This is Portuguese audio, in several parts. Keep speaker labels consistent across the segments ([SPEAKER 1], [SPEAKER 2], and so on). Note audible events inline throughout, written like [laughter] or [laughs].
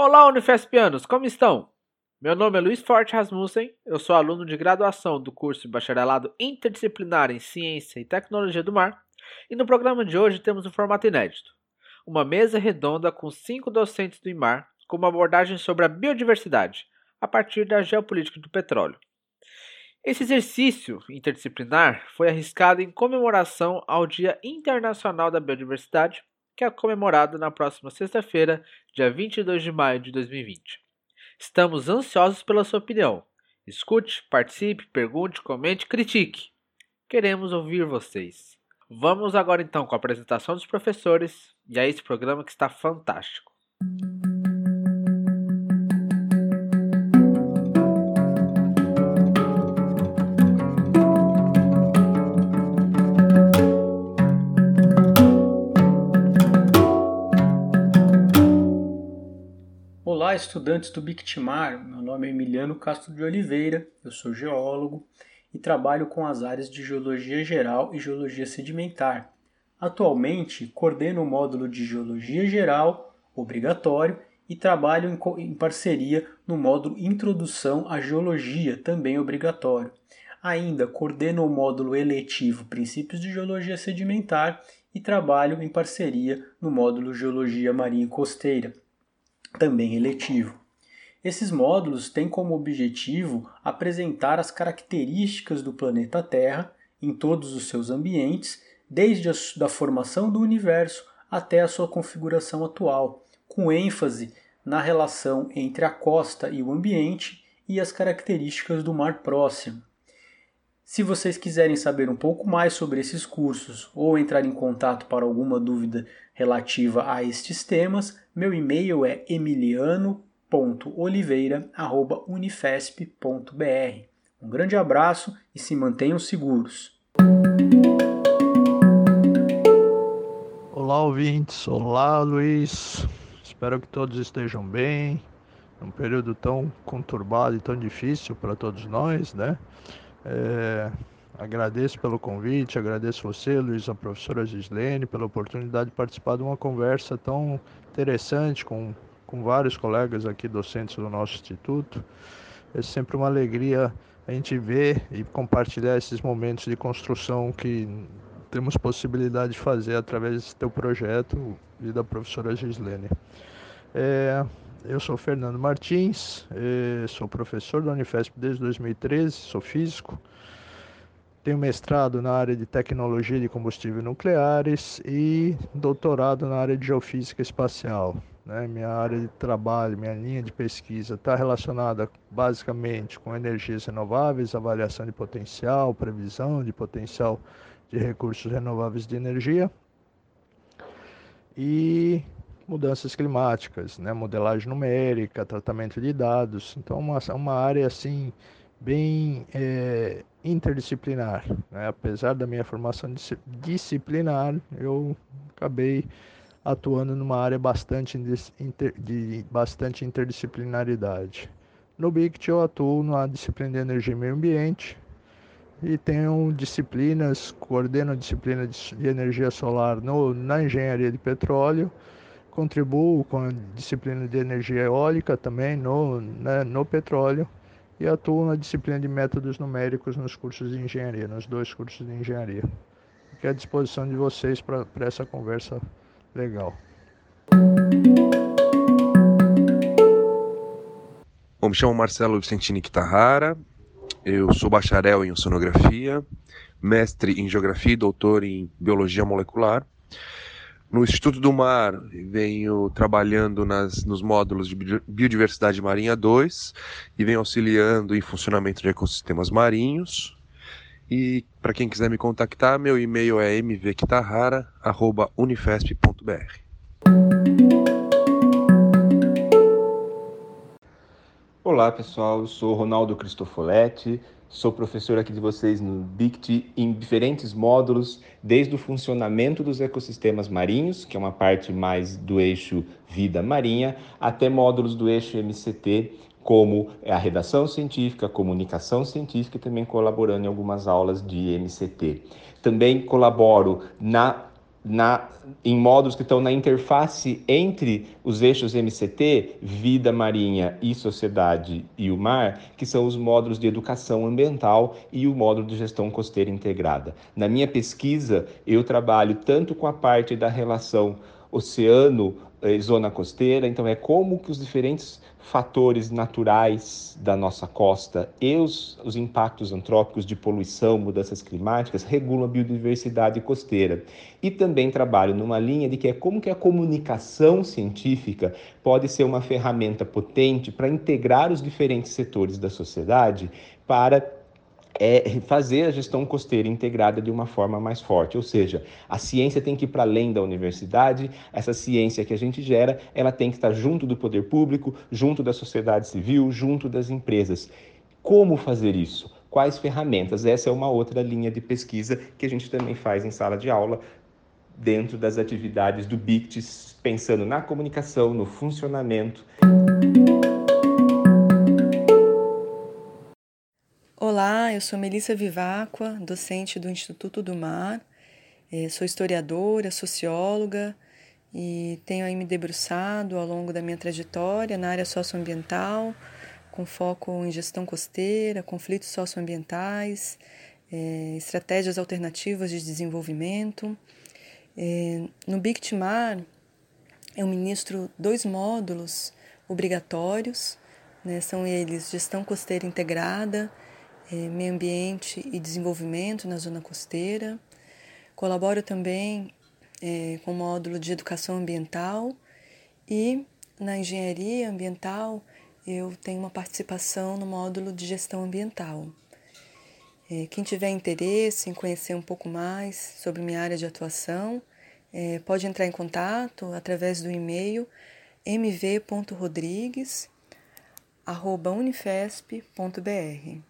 [SPEAKER 1] Olá, Unifespianos, como estão? Meu nome é Luiz Forte Rasmussen, eu sou aluno de graduação do curso de Bacharelado Interdisciplinar em Ciência e Tecnologia do Mar, e no programa de hoje temos um formato inédito: uma mesa redonda com cinco docentes do IMAR com uma abordagem sobre a biodiversidade, a partir da geopolítica do petróleo. Esse exercício interdisciplinar foi arriscado em comemoração ao Dia Internacional da Biodiversidade, que é comemorado na próxima sexta-feira, dia 22 de maio de 2020. Estamos ansiosos pela sua opinião. Escute, participe, pergunte, comente, critique. Queremos ouvir vocês. Vamos agora então com a apresentação dos professores e a esse programa que está fantástico.
[SPEAKER 2] Estudantes do Bictimar. Meu nome é Emiliano Castro de Oliveira, eu sou geólogo e trabalho com as áreas de Geologia Geral e Geologia Sedimentar. Atualmente, coordeno o módulo de Geologia Geral, obrigatório, e trabalho em parceria no módulo Introdução à Geologia, também obrigatório. Ainda coordeno o módulo eletivo Princípios de Geologia Sedimentar e trabalho em parceria no módulo Geologia Marinha e Costeira também eletivo. Esses módulos têm como objetivo apresentar as características do planeta Terra em todos os seus ambientes, desde a da formação do universo até a sua configuração atual, com ênfase na relação entre a costa e o ambiente e as características do mar próximo. Se vocês quiserem saber um pouco mais sobre esses cursos ou entrar em contato para alguma dúvida relativa a estes temas, meu e-mail é emiliano.oliveira.unifesp.br. Um grande abraço e se mantenham seguros.
[SPEAKER 3] Olá, ouvintes. Olá, Luiz. Espero que todos estejam bem. Num período tão conturbado e tão difícil para todos nós, né? É, agradeço pelo convite, agradeço você, Luiz, a professora Gislene, pela oportunidade de participar de uma conversa tão interessante com, com vários colegas aqui docentes do nosso instituto. É sempre uma alegria a gente ver e compartilhar esses momentos de construção que temos possibilidade de fazer através desse teu projeto e da professora Gislene. É, eu sou Fernando Martins, eh, sou professor da Unifesp desde 2013, sou físico. Tenho mestrado na área de tecnologia de combustíveis nucleares e doutorado na área de geofísica espacial. Né? Minha área de trabalho, minha linha de pesquisa está relacionada basicamente com energias renováveis, avaliação de potencial, previsão de potencial de recursos renováveis de energia. E mudanças climáticas, né? modelagem numérica, tratamento de dados. Então, uma, uma área assim bem é, interdisciplinar. Né? Apesar da minha formação disciplinar, eu acabei atuando numa área bastante inter, de bastante interdisciplinaridade. No BICT eu atuo na disciplina de energia e meio ambiente e tenho disciplinas, coordeno a disciplina de, de energia solar no, na engenharia de petróleo contribuo com a disciplina de energia eólica também no, né, no petróleo e atuo na disciplina de métodos numéricos nos cursos de engenharia, nos dois cursos de engenharia. Fique à disposição de vocês para essa conversa legal.
[SPEAKER 4] Bom, me chamo Marcelo Vicentini Kitahara, eu sou bacharel em oceanografia, mestre em geografia e doutor em biologia molecular. No Instituto do Mar, venho trabalhando nas, nos módulos de Biodiversidade Marinha 2 e venho auxiliando em funcionamento de ecossistemas marinhos. E para quem quiser me contactar, meu e-mail é mvquitahara.unifesp.br.
[SPEAKER 5] Olá pessoal, eu sou Ronaldo Cristofoletti, Sou professor aqui de vocês no BICT em diferentes módulos, desde o funcionamento dos ecossistemas marinhos, que é uma parte mais do eixo vida marinha, até módulos do eixo MCT, como a redação científica, a comunicação científica e também colaborando em algumas aulas de MCT. Também colaboro na na, em módulos que estão na interface entre os eixos MCT, vida marinha e sociedade e o mar, que são os módulos de educação ambiental e o módulo de gestão costeira integrada. Na minha pesquisa, eu trabalho tanto com a parte da relação oceano eh, zona costeira, então é como que os diferentes fatores naturais da nossa costa e os, os impactos antrópicos de poluição, mudanças climáticas, regulam a biodiversidade costeira. E também trabalho numa linha de que é como que a comunicação científica pode ser uma ferramenta potente para integrar os diferentes setores da sociedade para é fazer a gestão costeira integrada de uma forma mais forte, ou seja, a ciência tem que ir para além da universidade, essa ciência que a gente gera, ela tem que estar junto do poder público, junto da sociedade civil, junto das empresas. Como fazer isso? Quais ferramentas? Essa é uma outra linha de pesquisa que a gente também faz em sala de aula, dentro das atividades do BICTES, pensando na comunicação, no funcionamento.
[SPEAKER 6] Olá, eu sou Melissa Vivacqua, docente do Instituto do Mar. É, sou historiadora, socióloga e tenho aí me debruçado ao longo da minha trajetória na área socioambiental, com foco em gestão costeira, conflitos socioambientais, é, estratégias alternativas de desenvolvimento. É, no BICTMAR, eu ministro dois módulos obrigatórios, né, são eles gestão costeira integrada é, meio ambiente e desenvolvimento na zona costeira. Colaboro também é, com o módulo de educação ambiental e na engenharia ambiental eu tenho uma participação no módulo de gestão ambiental. É, quem tiver interesse em conhecer um pouco mais sobre minha área de atuação, é, pode entrar em contato através do e-mail mv.rodrigues.unifesp.br.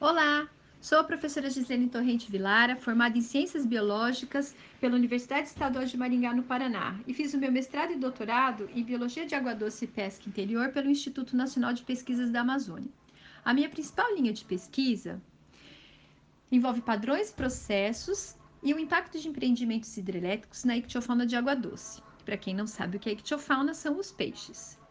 [SPEAKER 7] Olá, sou a professora Gisele Torrente Vilara, formada em Ciências Biológicas pela Universidade Estadual de Maringá, no Paraná, e fiz o meu mestrado e doutorado em Biologia de Água Doce e Pesca Interior pelo Instituto Nacional de Pesquisas da Amazônia. A minha principal linha de pesquisa envolve padrões, processos e o impacto de empreendimentos hidrelétricos na ictiofauna de água doce. Para quem não sabe o que é ictiofauna, são os peixes.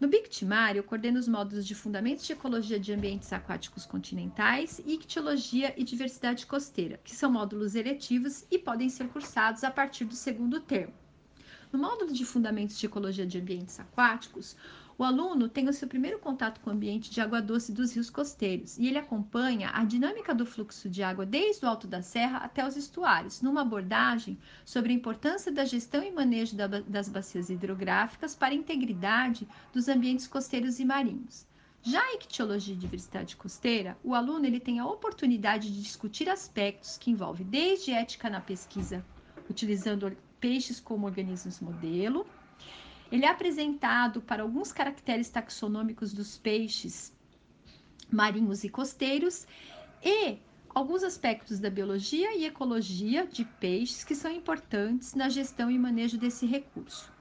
[SPEAKER 7] No Bictimar, eu coordeno os módulos de Fundamentos de Ecologia de Ambientes Aquáticos Continentais e Ictiologia e Diversidade Costeira, que são módulos eletivos e podem ser cursados a partir do segundo termo. No módulo de Fundamentos de Ecologia de Ambientes Aquáticos, o aluno tem o seu primeiro contato com o ambiente de água doce dos rios costeiros e ele acompanha a dinâmica do fluxo de água desde o alto da serra até os estuários, numa abordagem sobre a importância da gestão e manejo das bacias hidrográficas para a integridade dos ambientes costeiros e marinhos. Já a ictiologia e diversidade costeira, o aluno ele tem a oportunidade de discutir aspectos que envolvem desde ética na pesquisa, utilizando peixes como organismos modelo, ele é apresentado para alguns caracteres taxonômicos dos peixes marinhos e costeiros e alguns aspectos da biologia e ecologia de peixes que são importantes na gestão e manejo desse recurso.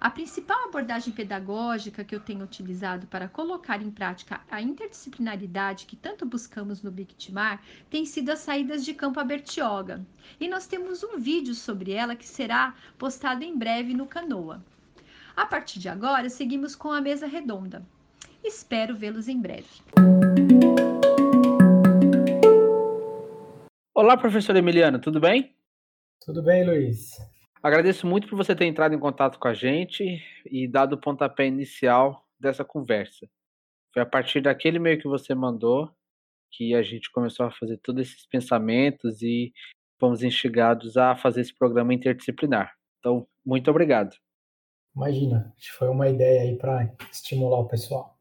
[SPEAKER 7] A principal abordagem pedagógica que eu tenho utilizado para colocar em prática a interdisciplinaridade que tanto buscamos no Bictimar tem sido as saídas de campo a Bertioga. E nós temos um vídeo sobre ela que será postado em breve no Canoa. A partir de agora, seguimos com a mesa redonda. Espero vê-los em breve.
[SPEAKER 1] Olá, professor Emiliano, tudo bem?
[SPEAKER 2] Tudo bem, Luiz.
[SPEAKER 1] Agradeço muito por você ter entrado em contato com a gente e dado o pontapé inicial dessa conversa. Foi a partir daquele e-mail que você mandou que a gente começou a fazer todos esses pensamentos e fomos instigados a fazer esse programa interdisciplinar. Então, muito obrigado.
[SPEAKER 2] Imagina, foi uma ideia aí para estimular o pessoal.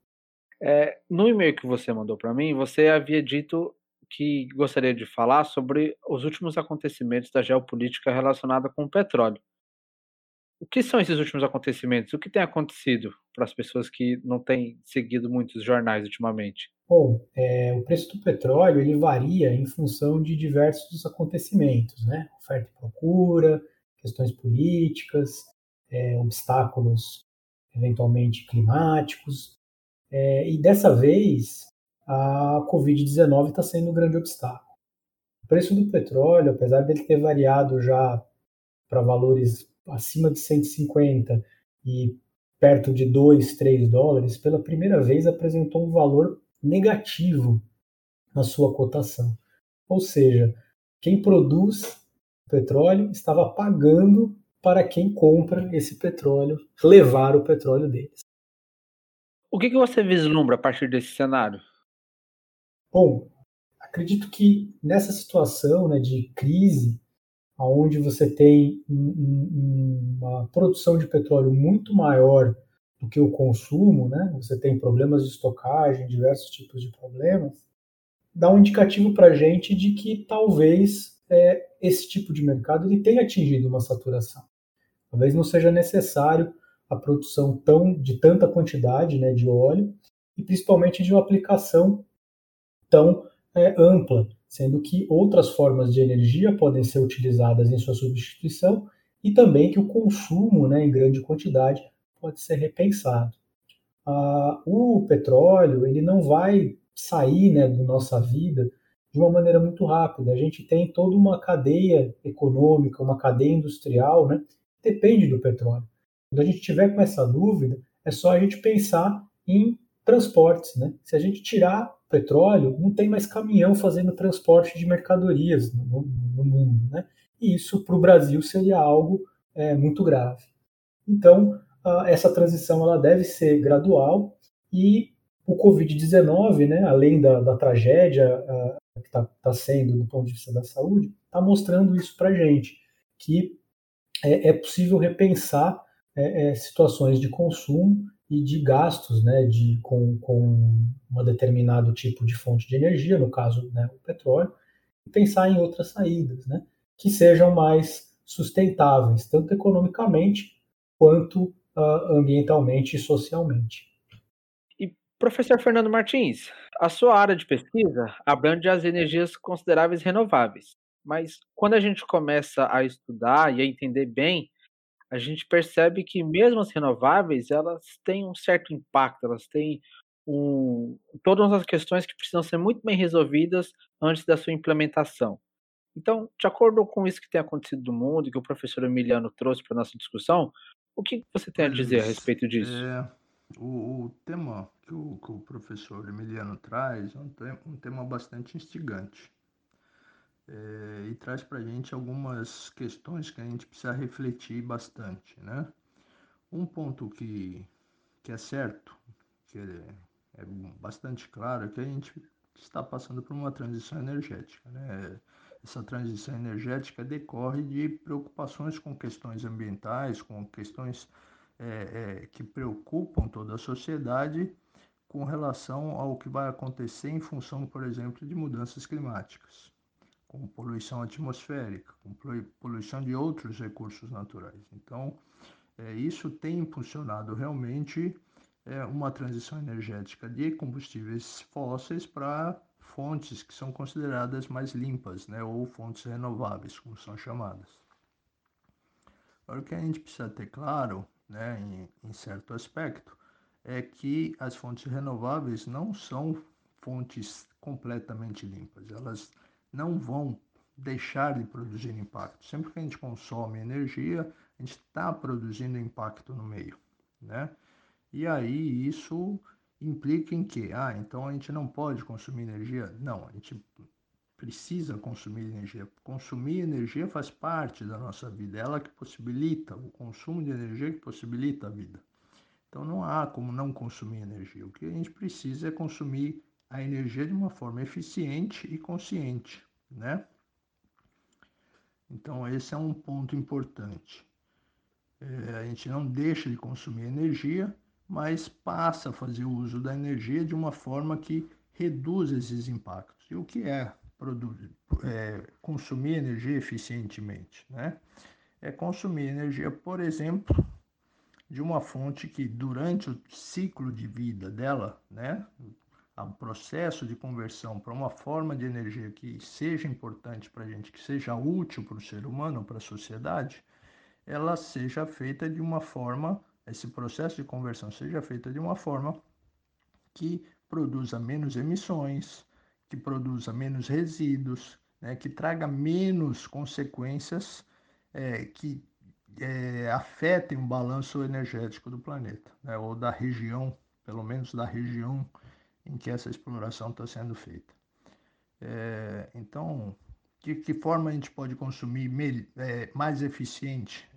[SPEAKER 1] É, no e-mail que você mandou para mim, você havia dito que gostaria de falar sobre os últimos acontecimentos da geopolítica relacionada com o petróleo. O que são esses últimos acontecimentos? O que tem acontecido para as pessoas que não têm seguido muitos jornais ultimamente?
[SPEAKER 2] Bom, é, o preço do petróleo ele varia em função de diversos acontecimentos, né? Oferta e procura, questões políticas, é, obstáculos eventualmente climáticos. É, e dessa vez a Covid-19 está sendo um grande obstáculo. preço do petróleo, apesar dele ter variado já para valores acima de 150 e perto de 2, 3 dólares, pela primeira vez apresentou um valor negativo na sua cotação. Ou seja, quem produz petróleo estava pagando para quem compra esse petróleo levar o petróleo deles.
[SPEAKER 1] O que, que você vislumbra a partir desse cenário?
[SPEAKER 2] Bom, acredito que nessa situação né, de crise, onde você tem uma produção de petróleo muito maior do que o consumo, né, você tem problemas de estocagem, diversos tipos de problemas, dá um indicativo para a gente de que talvez é, esse tipo de mercado ele tenha atingido uma saturação. Talvez não seja necessário a produção tão de tanta quantidade né, de óleo e principalmente de uma aplicação tão é, ampla, sendo que outras formas de energia podem ser utilizadas em sua substituição e também que o consumo né, em grande quantidade pode ser repensado. Ah, o petróleo ele não vai sair né, da nossa vida de uma maneira muito rápida. A gente tem toda uma cadeia econômica, uma cadeia industrial, né, depende do petróleo. Quando a gente tiver com essa dúvida, é só a gente pensar em transportes. Né? Se a gente tirar petróleo, não tem mais caminhão fazendo transporte de mercadorias no, no mundo. Né? E isso para o Brasil seria algo é, muito grave. Então, essa transição ela deve ser gradual e o Covid-19, né, além da, da tragédia uh, que está tá sendo do ponto de vista da saúde, está mostrando isso para a gente, que é, é possível repensar é, é, situações de consumo e de gastos né, de, com, com um determinado tipo de fonte de energia, no caso né, o petróleo, e pensar em outras saídas, né, que sejam mais sustentáveis, tanto economicamente quanto uh, ambientalmente e socialmente.
[SPEAKER 1] Professor Fernando Martins, a sua área de pesquisa abrange as energias consideráveis renováveis, mas quando a gente começa a estudar e a entender bem, a gente percebe que mesmo as renováveis, elas têm um certo impacto, elas têm um, todas as questões que precisam ser muito bem resolvidas antes da sua implementação. Então, de acordo com isso que tem acontecido no mundo e que o professor Emiliano trouxe para a nossa discussão, o que você tem a dizer a respeito disso?
[SPEAKER 3] É, o, o tema que o, que o professor Emiliano traz é um, um tema bastante instigante é, e traz para a gente algumas questões que a gente precisa refletir bastante, né? Um ponto que, que é certo, que é, é bastante claro, é que a gente está passando por uma transição energética, né? Essa transição energética decorre de preocupações com questões ambientais, com questões é, é, que preocupam toda a sociedade com relação ao que vai acontecer em função, por exemplo, de mudanças climáticas, com poluição atmosférica, com poluição de outros recursos naturais. Então, é, isso tem impulsionado realmente é, uma transição energética de combustíveis fósseis para fontes que são consideradas mais limpas, né, ou fontes renováveis, como são chamadas. Agora, o que a gente precisa ter claro, né, em, em certo aspecto, é que as fontes renováveis não são fontes completamente limpas. Elas não vão deixar de produzir impacto. Sempre que a gente consome energia, a gente está produzindo impacto no meio, né? E aí isso implica em que, ah, então a gente não pode consumir energia? Não, a gente precisa consumir energia. Consumir energia faz parte da nossa vida, é ela que possibilita o consumo de energia que possibilita a vida. Então não há como não consumir energia. O que a gente precisa é consumir a energia de uma forma eficiente e consciente, né? Então esse é um ponto importante. É, a gente não deixa de consumir energia, mas passa a fazer o uso da energia de uma forma que reduz esses impactos. E o que é, é consumir energia eficientemente? Né? É consumir energia, por exemplo, de uma fonte que durante o ciclo de vida dela, né, o processo de conversão para uma forma de energia que seja importante para a gente, que seja útil para o ser humano, para a sociedade, ela seja feita de uma forma, esse processo de conversão seja feita de uma forma que produza menos emissões, que produza menos resíduos, né, que traga menos consequências é, que é, afetem o balanço energético do planeta, né, ou da região, pelo menos da região em que essa exploração está sendo feita. É, então, de que forma a gente pode consumir é, mais eficiente,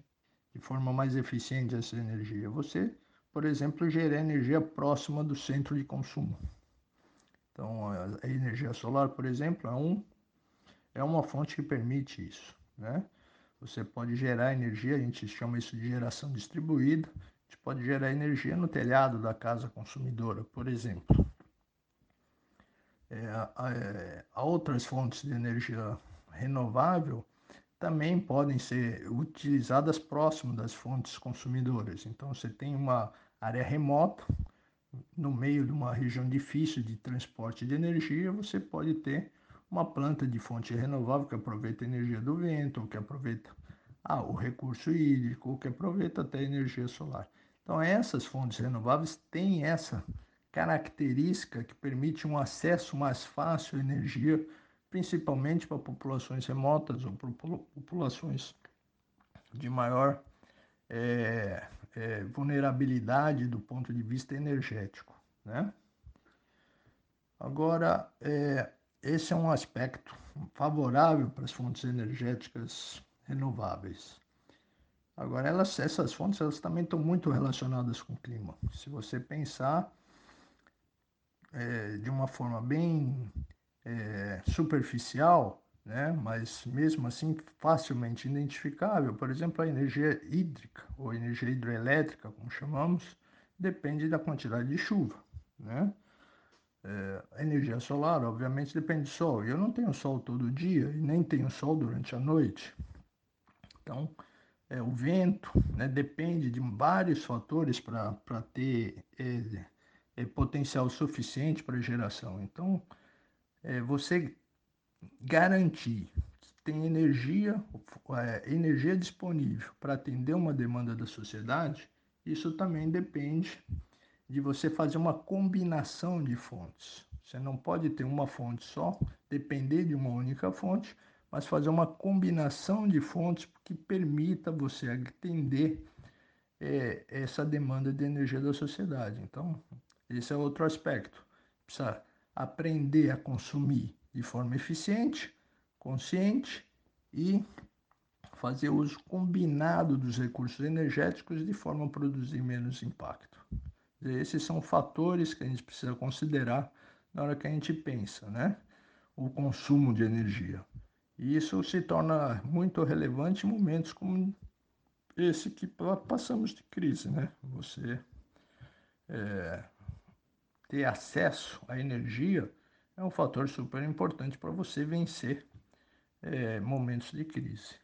[SPEAKER 3] de forma mais eficiente essa energia? Você, por exemplo, gerar energia próxima do centro de consumo. Então, a energia solar, por exemplo, é, um, é uma fonte que permite isso, né? Você pode gerar energia, a gente chama isso de geração distribuída. A gente pode gerar energia no telhado da casa consumidora, por exemplo. É, é, outras fontes de energia renovável também podem ser utilizadas próximo das fontes consumidoras. Então, você tem uma área remota, no meio de uma região difícil de transporte de energia, você pode ter uma planta de fonte renovável que aproveita a energia do vento, ou que aproveita ah, o recurso hídrico, ou que aproveita até a energia solar. Então, essas fontes renováveis têm essa característica que permite um acesso mais fácil à energia, principalmente para populações remotas ou populações de maior é, é, vulnerabilidade do ponto de vista energético. Né? Agora, é, esse é um aspecto favorável para as fontes energéticas renováveis. Agora, elas, essas fontes elas também estão muito relacionadas com o clima. Se você pensar é, de uma forma bem é, superficial, né, mas mesmo assim facilmente identificável, por exemplo, a energia hídrica ou energia hidroelétrica, como chamamos, depende da quantidade de chuva. Né? É, a energia solar, obviamente, depende do sol. Eu não tenho sol todo dia e nem tenho sol durante a noite. Então, é, o vento né, depende de vários fatores para ter é, é, potencial suficiente para geração. Então, é, você garantir que tem energia, é, energia disponível para atender uma demanda da sociedade, isso também depende de você fazer uma combinação de fontes. Você não pode ter uma fonte só, depender de uma única fonte, mas fazer uma combinação de fontes que permita você atender é, essa demanda de energia da sociedade. Então, esse é outro aspecto. Precisa aprender a consumir de forma eficiente, consciente e fazer uso combinado dos recursos energéticos de forma a produzir menos impacto. Esses são fatores que a gente precisa considerar na hora que a gente pensa, né? O consumo de energia. E isso se torna muito relevante em momentos como esse que passamos de crise, né? Você é, ter acesso à energia é um fator super importante para você vencer é, momentos de crise.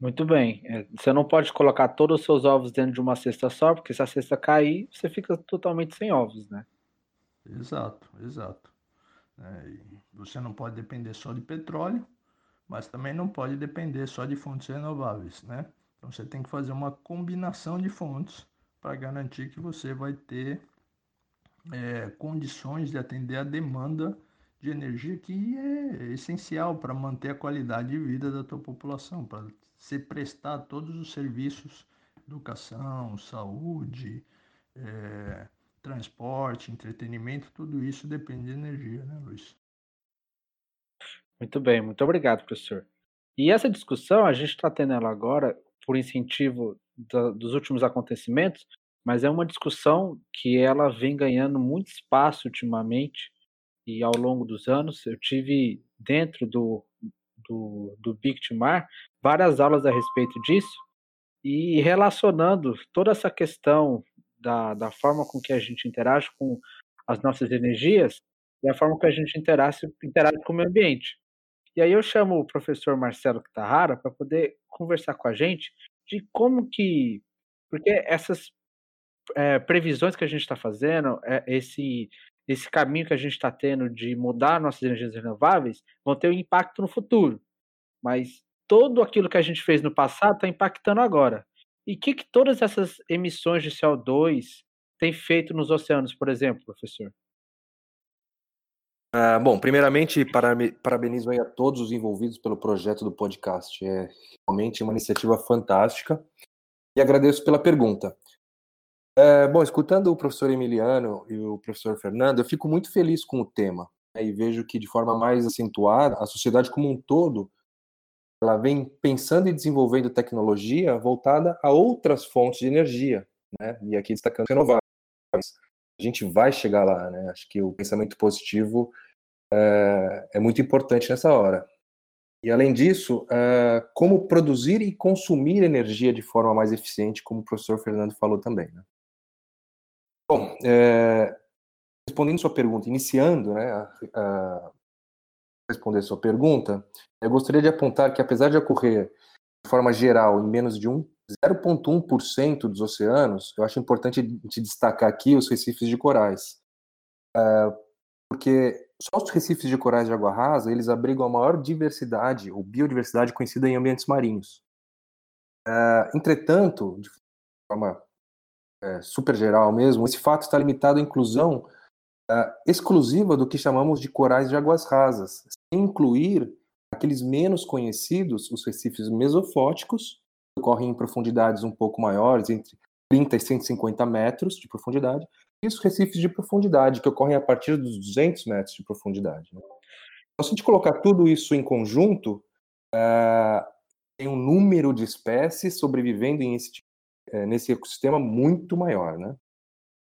[SPEAKER 1] Muito bem. É, você não pode colocar todos os seus ovos dentro de uma cesta só, porque se a cesta cair, você fica totalmente sem ovos, né?
[SPEAKER 3] Exato, exato. É, você não pode depender só de petróleo, mas também não pode depender só de fontes renováveis, né? Então você tem que fazer uma combinação de fontes para garantir que você vai ter é, condições de atender a demanda de energia que é essencial para manter a qualidade de vida da tua população, para se prestar todos os serviços, educação, saúde, é, transporte, entretenimento, tudo isso depende de energia, né, Luiz?
[SPEAKER 1] Muito bem, muito obrigado, professor. E essa discussão, a gente está tendo ela agora por incentivo da, dos últimos acontecimentos, mas é uma discussão que ela vem ganhando muito espaço ultimamente e ao longo dos anos. Eu tive dentro do, do, do Bictimar várias aulas a respeito disso e relacionando toda essa questão da, da forma com que a gente interage com as nossas energias e a forma que a gente interage, interage com o meio ambiente. E aí eu chamo o professor Marcelo Kitahara para poder conversar com a gente de como que. Porque essas é, previsões que a gente está fazendo, é, esse, esse caminho que a gente está tendo de mudar nossas energias renováveis, vão ter um impacto no futuro. Mas todo aquilo que a gente fez no passado está impactando agora. E o que, que todas essas emissões de CO2 têm feito nos oceanos, por exemplo, professor?
[SPEAKER 4] Uh, bom, primeiramente, parabenizo a todos os envolvidos pelo projeto do podcast. É realmente uma iniciativa fantástica e agradeço pela pergunta. Uh, bom, escutando o professor Emiliano e o professor Fernando, eu fico muito feliz com o tema né, e vejo que, de forma mais acentuada, a sociedade como um todo ela vem pensando e desenvolvendo tecnologia voltada a outras fontes de energia, né? E aqui destacando renováveis. A gente vai chegar lá, né? Acho que o pensamento positivo é, é muito importante nessa hora. E além disso, é, como produzir e consumir energia de forma mais eficiente, como o professor Fernando falou também. Né? Bom, é, respondendo sua pergunta, iniciando, né, a, a responder sua pergunta, eu gostaria de apontar que, apesar de ocorrer de forma geral em menos de 0,1% dos oceanos, eu acho importante te destacar aqui os recifes de corais. Uh, porque só os recifes de corais de água rasa, eles abrigam a maior diversidade, ou biodiversidade conhecida em ambientes marinhos. Uh, entretanto, de forma é, super geral mesmo, esse fato está limitado à inclusão uh, exclusiva do que chamamos de corais de águas rasas, sem incluir aqueles menos conhecidos, os recifes mesofóticos, que ocorrem em profundidades um pouco maiores, entre 30 e 150 metros de profundidade, e os recifes de profundidade, que ocorrem a partir dos 200 metros de profundidade. Né? Então, se a gente colocar tudo isso em conjunto, uh, tem um número de espécies sobrevivendo esse, uh, nesse ecossistema muito maior, né?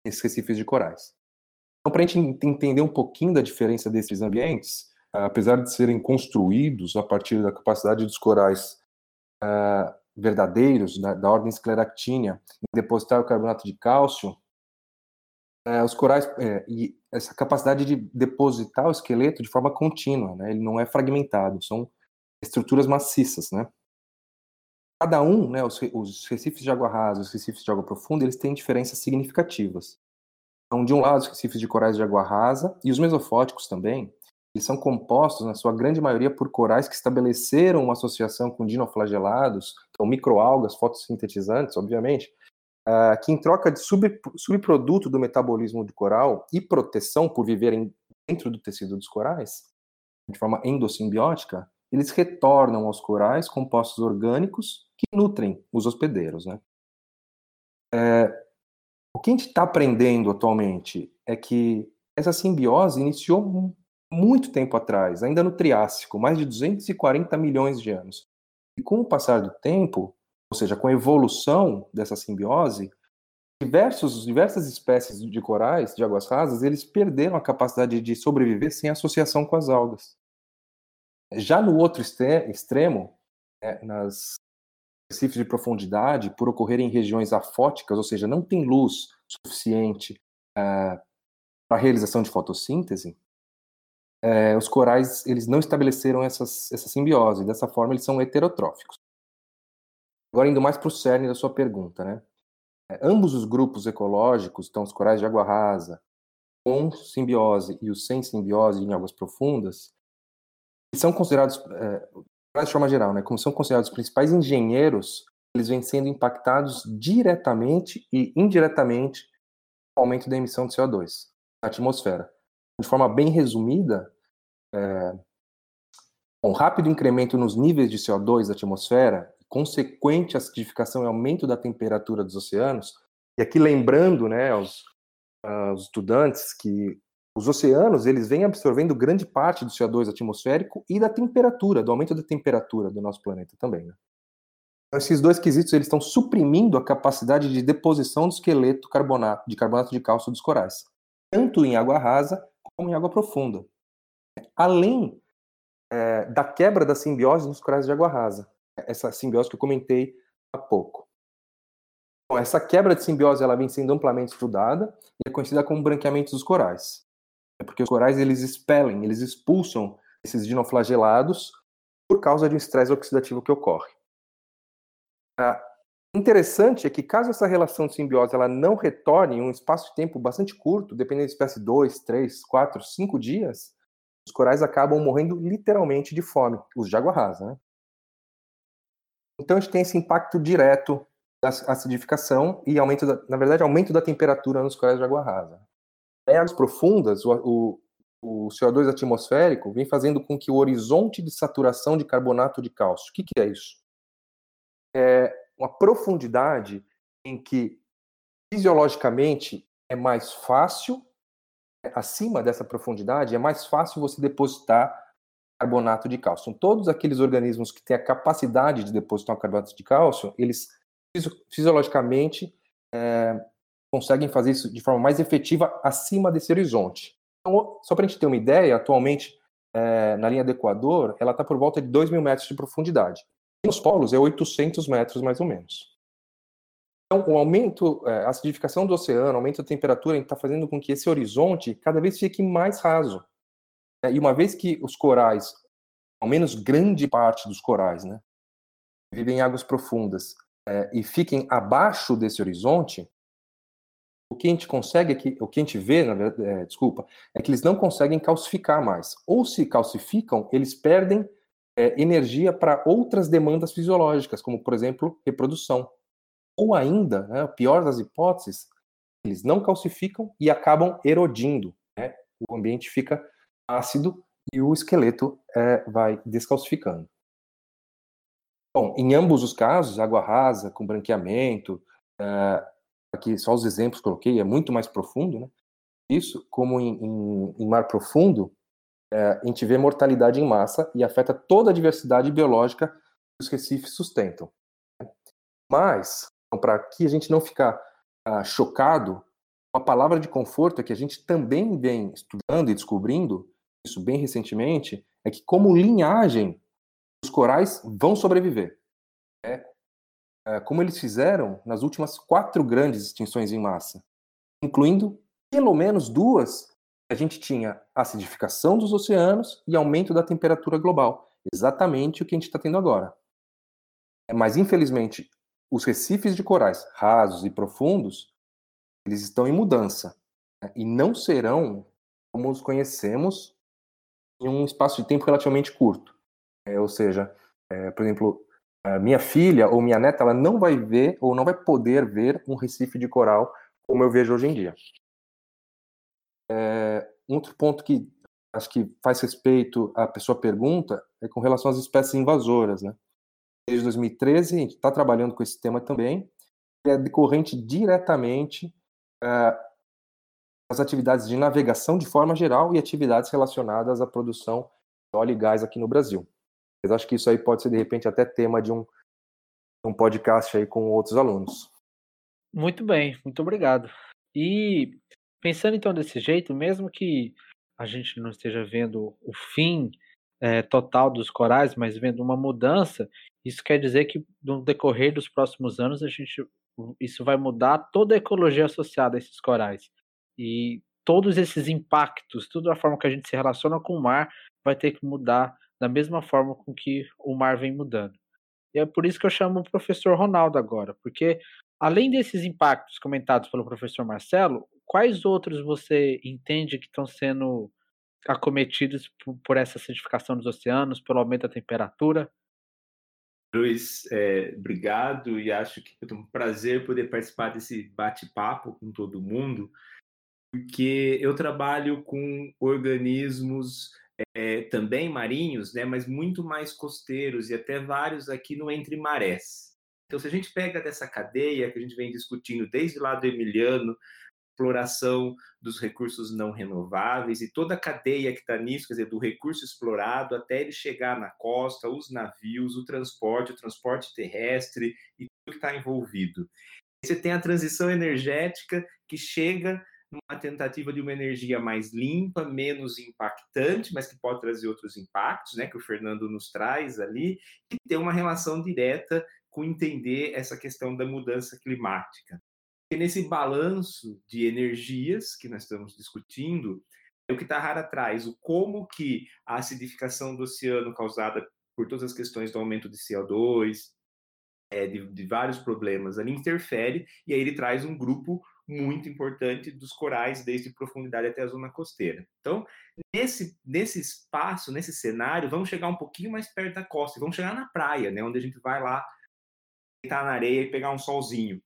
[SPEAKER 4] esses recifes de corais. Então, para a gente entender um pouquinho da diferença desses ambientes, apesar de serem construídos a partir da capacidade dos corais uh, verdadeiros, da, da, ordem scleractínia, em depositar o carbonato de cálcio, uh, os corais, uh, e essa capacidade de depositar o esqueleto de forma contínua, né, ele não é fragmentado, são estruturas maciças, né. Cada um, né, os, os recifes de água rasa, os recifes de água profunda, eles têm diferenças significativas. Então, de um lado, os recifes de corais de água rasa e os mesofóticos também, eles são compostos, na sua grande maioria, por corais que estabeleceram uma associação com dinoflagelados, então microalgas fotossintetizantes, obviamente, uh, que em troca de sub, subproduto do metabolismo do coral e proteção por viverem dentro do tecido dos corais, de forma endossimbiótica, eles retornam aos corais compostos orgânicos que nutrem os hospedeiros. Né? É, o que a gente está aprendendo atualmente é que essa simbiose iniciou muito tempo atrás, ainda no Triássico, mais de 240 milhões de anos. E com o passar do tempo, ou seja, com a evolução dessa simbiose, diversos, diversas espécies de corais de águas rasas, eles perderam a capacidade de sobreviver sem associação com as algas. Já no outro extremo, é, nas recifes de profundidade, por ocorrerem em regiões afóticas, ou seja, não tem luz suficiente uh, para a realização de fotossíntese, é, os corais eles não estabeleceram essas, essa simbiose. Dessa forma, eles são heterotróficos. Agora, indo mais para o cerne da sua pergunta, né? É, ambos os grupos ecológicos, então os corais de água rasa, com simbiose e os sem simbiose em águas profundas, são considerados, de forma geral, né, como são considerados os principais engenheiros, eles vêm sendo impactados diretamente e indiretamente com o aumento da emissão de CO2 na atmosfera. De forma bem resumida, é, um rápido incremento nos níveis de CO2 da atmosfera, consequente acidificação e aumento da temperatura dos oceanos, e aqui lembrando né, aos, aos estudantes que os oceanos eles vêm absorvendo grande parte do CO2 atmosférico e da temperatura, do aumento da temperatura do nosso planeta também. Né? Então, esses dois quesitos eles estão suprimindo a capacidade de deposição do esqueleto carbonato, de carbonato de cálcio dos corais, tanto em água rasa como em água profunda. Além é, da quebra da simbiose nos corais de água rasa, essa simbiose que eu comentei há pouco. Bom, essa quebra de simbiose ela vem sendo amplamente estudada e é conhecida como branqueamento dos corais. É porque os corais eles expelem, eles expulsam esses dinoflagelados por causa de um estresse oxidativo que ocorre. Ah, interessante é que caso essa relação de simbiose ela não retorne em um espaço de tempo bastante curto, dependendo da espécie, dois, três, quatro, cinco dias, os corais acabam morrendo literalmente de fome, os rasa. Né? Então a gente tem esse impacto direto da acidificação e aumento, da, na verdade, aumento da temperatura nos corais de água rasa. Águas profundas, o, o o CO2 atmosférico vem fazendo com que o horizonte de saturação de carbonato de cálcio, o que, que é isso? É uma profundidade em que fisiologicamente é mais fácil, acima dessa profundidade, é mais fácil você depositar carbonato de cálcio. Então, todos aqueles organismos que têm a capacidade de depositar carbonato de cálcio, eles fisiologicamente é, conseguem fazer isso de forma mais efetiva acima desse horizonte. Então, só para a gente ter uma ideia, atualmente, é, na linha do Equador, ela está por volta de 2 mil metros de profundidade. E nos polos é 800 metros, mais ou menos. Então, o aumento, é, a acidificação do oceano, o aumento da temperatura, está fazendo com que esse horizonte cada vez fique mais raso. E uma vez que os corais, ao menos grande parte dos corais, né, vivem em águas profundas é, e fiquem abaixo desse horizonte, o que a gente consegue, aqui, o que a gente vê, na verdade, é, desculpa, é que eles não conseguem calcificar mais. Ou se calcificam, eles perdem é, energia para outras demandas fisiológicas, como, por exemplo, reprodução. Ou ainda, né, pior das hipóteses, eles não calcificam e acabam erodindo. Né? O ambiente fica ácido e o esqueleto é, vai descalcificando. Bom, em ambos os casos, água rasa, com branqueamento, é, aqui só os exemplos que coloquei, é muito mais profundo, né? Isso, como em, em, em mar profundo, é, a gente vê mortalidade em massa e afeta toda a diversidade biológica que os recifes sustentam. Né? Mas, então, para que a gente não ficar ah, chocado, uma palavra de conforto é que a gente também vem estudando e descobrindo, isso bem recentemente, é que como linhagem, os corais vão sobreviver. Né? É, como eles fizeram nas últimas quatro grandes extinções em massa, incluindo pelo menos duas a gente tinha acidificação dos oceanos e aumento da temperatura global, exatamente o que a gente está tendo agora. Mas infelizmente os recifes de corais rasos e profundos eles estão em mudança né? e não serão como os conhecemos em um espaço de tempo relativamente curto. É, ou seja, é, por exemplo, minha filha ou minha neta, ela não vai ver ou não vai poder ver um recife de coral como eu vejo hoje em dia. É, outro ponto que acho que faz respeito à pessoa pergunta é com relação às espécies invasoras, né? Desde 2013 a gente está trabalhando com esse tema também, é decorrente diretamente é, das atividades de navegação de forma geral e atividades relacionadas à produção de óleo e gás aqui no Brasil. Mas acho que isso aí pode ser, de repente, até tema de um, um podcast aí com outros alunos.
[SPEAKER 1] Muito bem, muito obrigado. E pensando então desse jeito, mesmo que a gente não esteja vendo o fim é, total dos corais, mas vendo uma mudança, isso quer dizer que no decorrer dos próximos anos a gente isso vai mudar toda a ecologia associada a esses corais. E todos esses impactos, toda a forma que a gente se relaciona com o mar vai ter que mudar da mesma forma com que o mar vem mudando. E é por isso que eu chamo o professor Ronaldo agora, porque além desses impactos comentados pelo professor Marcelo, quais outros você entende que estão sendo acometidos por, essa acidificação dos oceanos, pelo aumento da temperatura?
[SPEAKER 5] Luiz, é, obrigado e acho que é um prazer poder participar desse bate-papo com todo mundo, porque eu trabalho com organismos é, também marinhos, né, mas muito mais costeiros e até vários aqui no Entre Marés. Então, se a gente pega dessa cadeia que a gente vem discutindo desde lá do Emiliano, exploração dos recursos não renováveis e toda a cadeia que está nisso, quer dizer, do recurso explorado até ele chegar na costa, os navios, o transporte, o transporte terrestre e tudo que está envolvido. Você tem a transição energética que chega uma tentativa de uma energia mais limpa, menos impactante, mas que pode trazer outros impactos, né, que o Fernando nos traz ali, e ter uma relação direta com entender essa questão da mudança climática. E nesse balanço de energias que nós estamos discutindo, o que Tahara traz, o como que a acidificação do oceano causada por todas as questões do aumento de CO2, é, de, de vários problemas ali, interfere, e aí ele traz um grupo muito importante dos corais desde profundidade até a zona costeira. Então, nesse, nesse espaço, nesse cenário, vamos chegar um pouquinho mais perto da costa, vamos chegar na praia, né, onde a gente vai lá estar na areia e pegar um solzinho.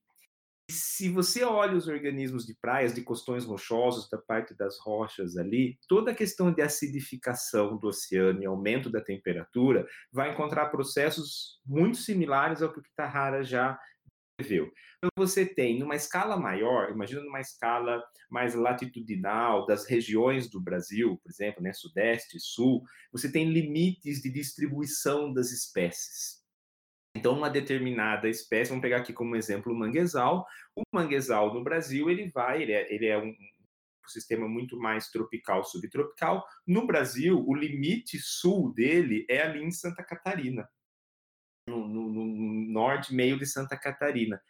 [SPEAKER 5] se você olha os organismos de praias, de costões rochosos, da parte das rochas ali, toda a questão de acidificação do oceano e aumento da temperatura vai encontrar processos muito similares ao que o Kitahara já descreveu. Então, você tem, numa escala maior, imagina numa escala mais latitudinal das regiões do Brasil, por exemplo, né, sudeste, sul, você tem limites de distribuição das espécies. Então, uma determinada espécie, vamos pegar aqui como exemplo o manguezal. O manguezal no Brasil, ele vai, ele é, ele é um, sistema muito mais tropical, subtropical. No Brasil, o limite sul dele é ali em Santa Catarina, no, no norte, meio de Santa Catarina.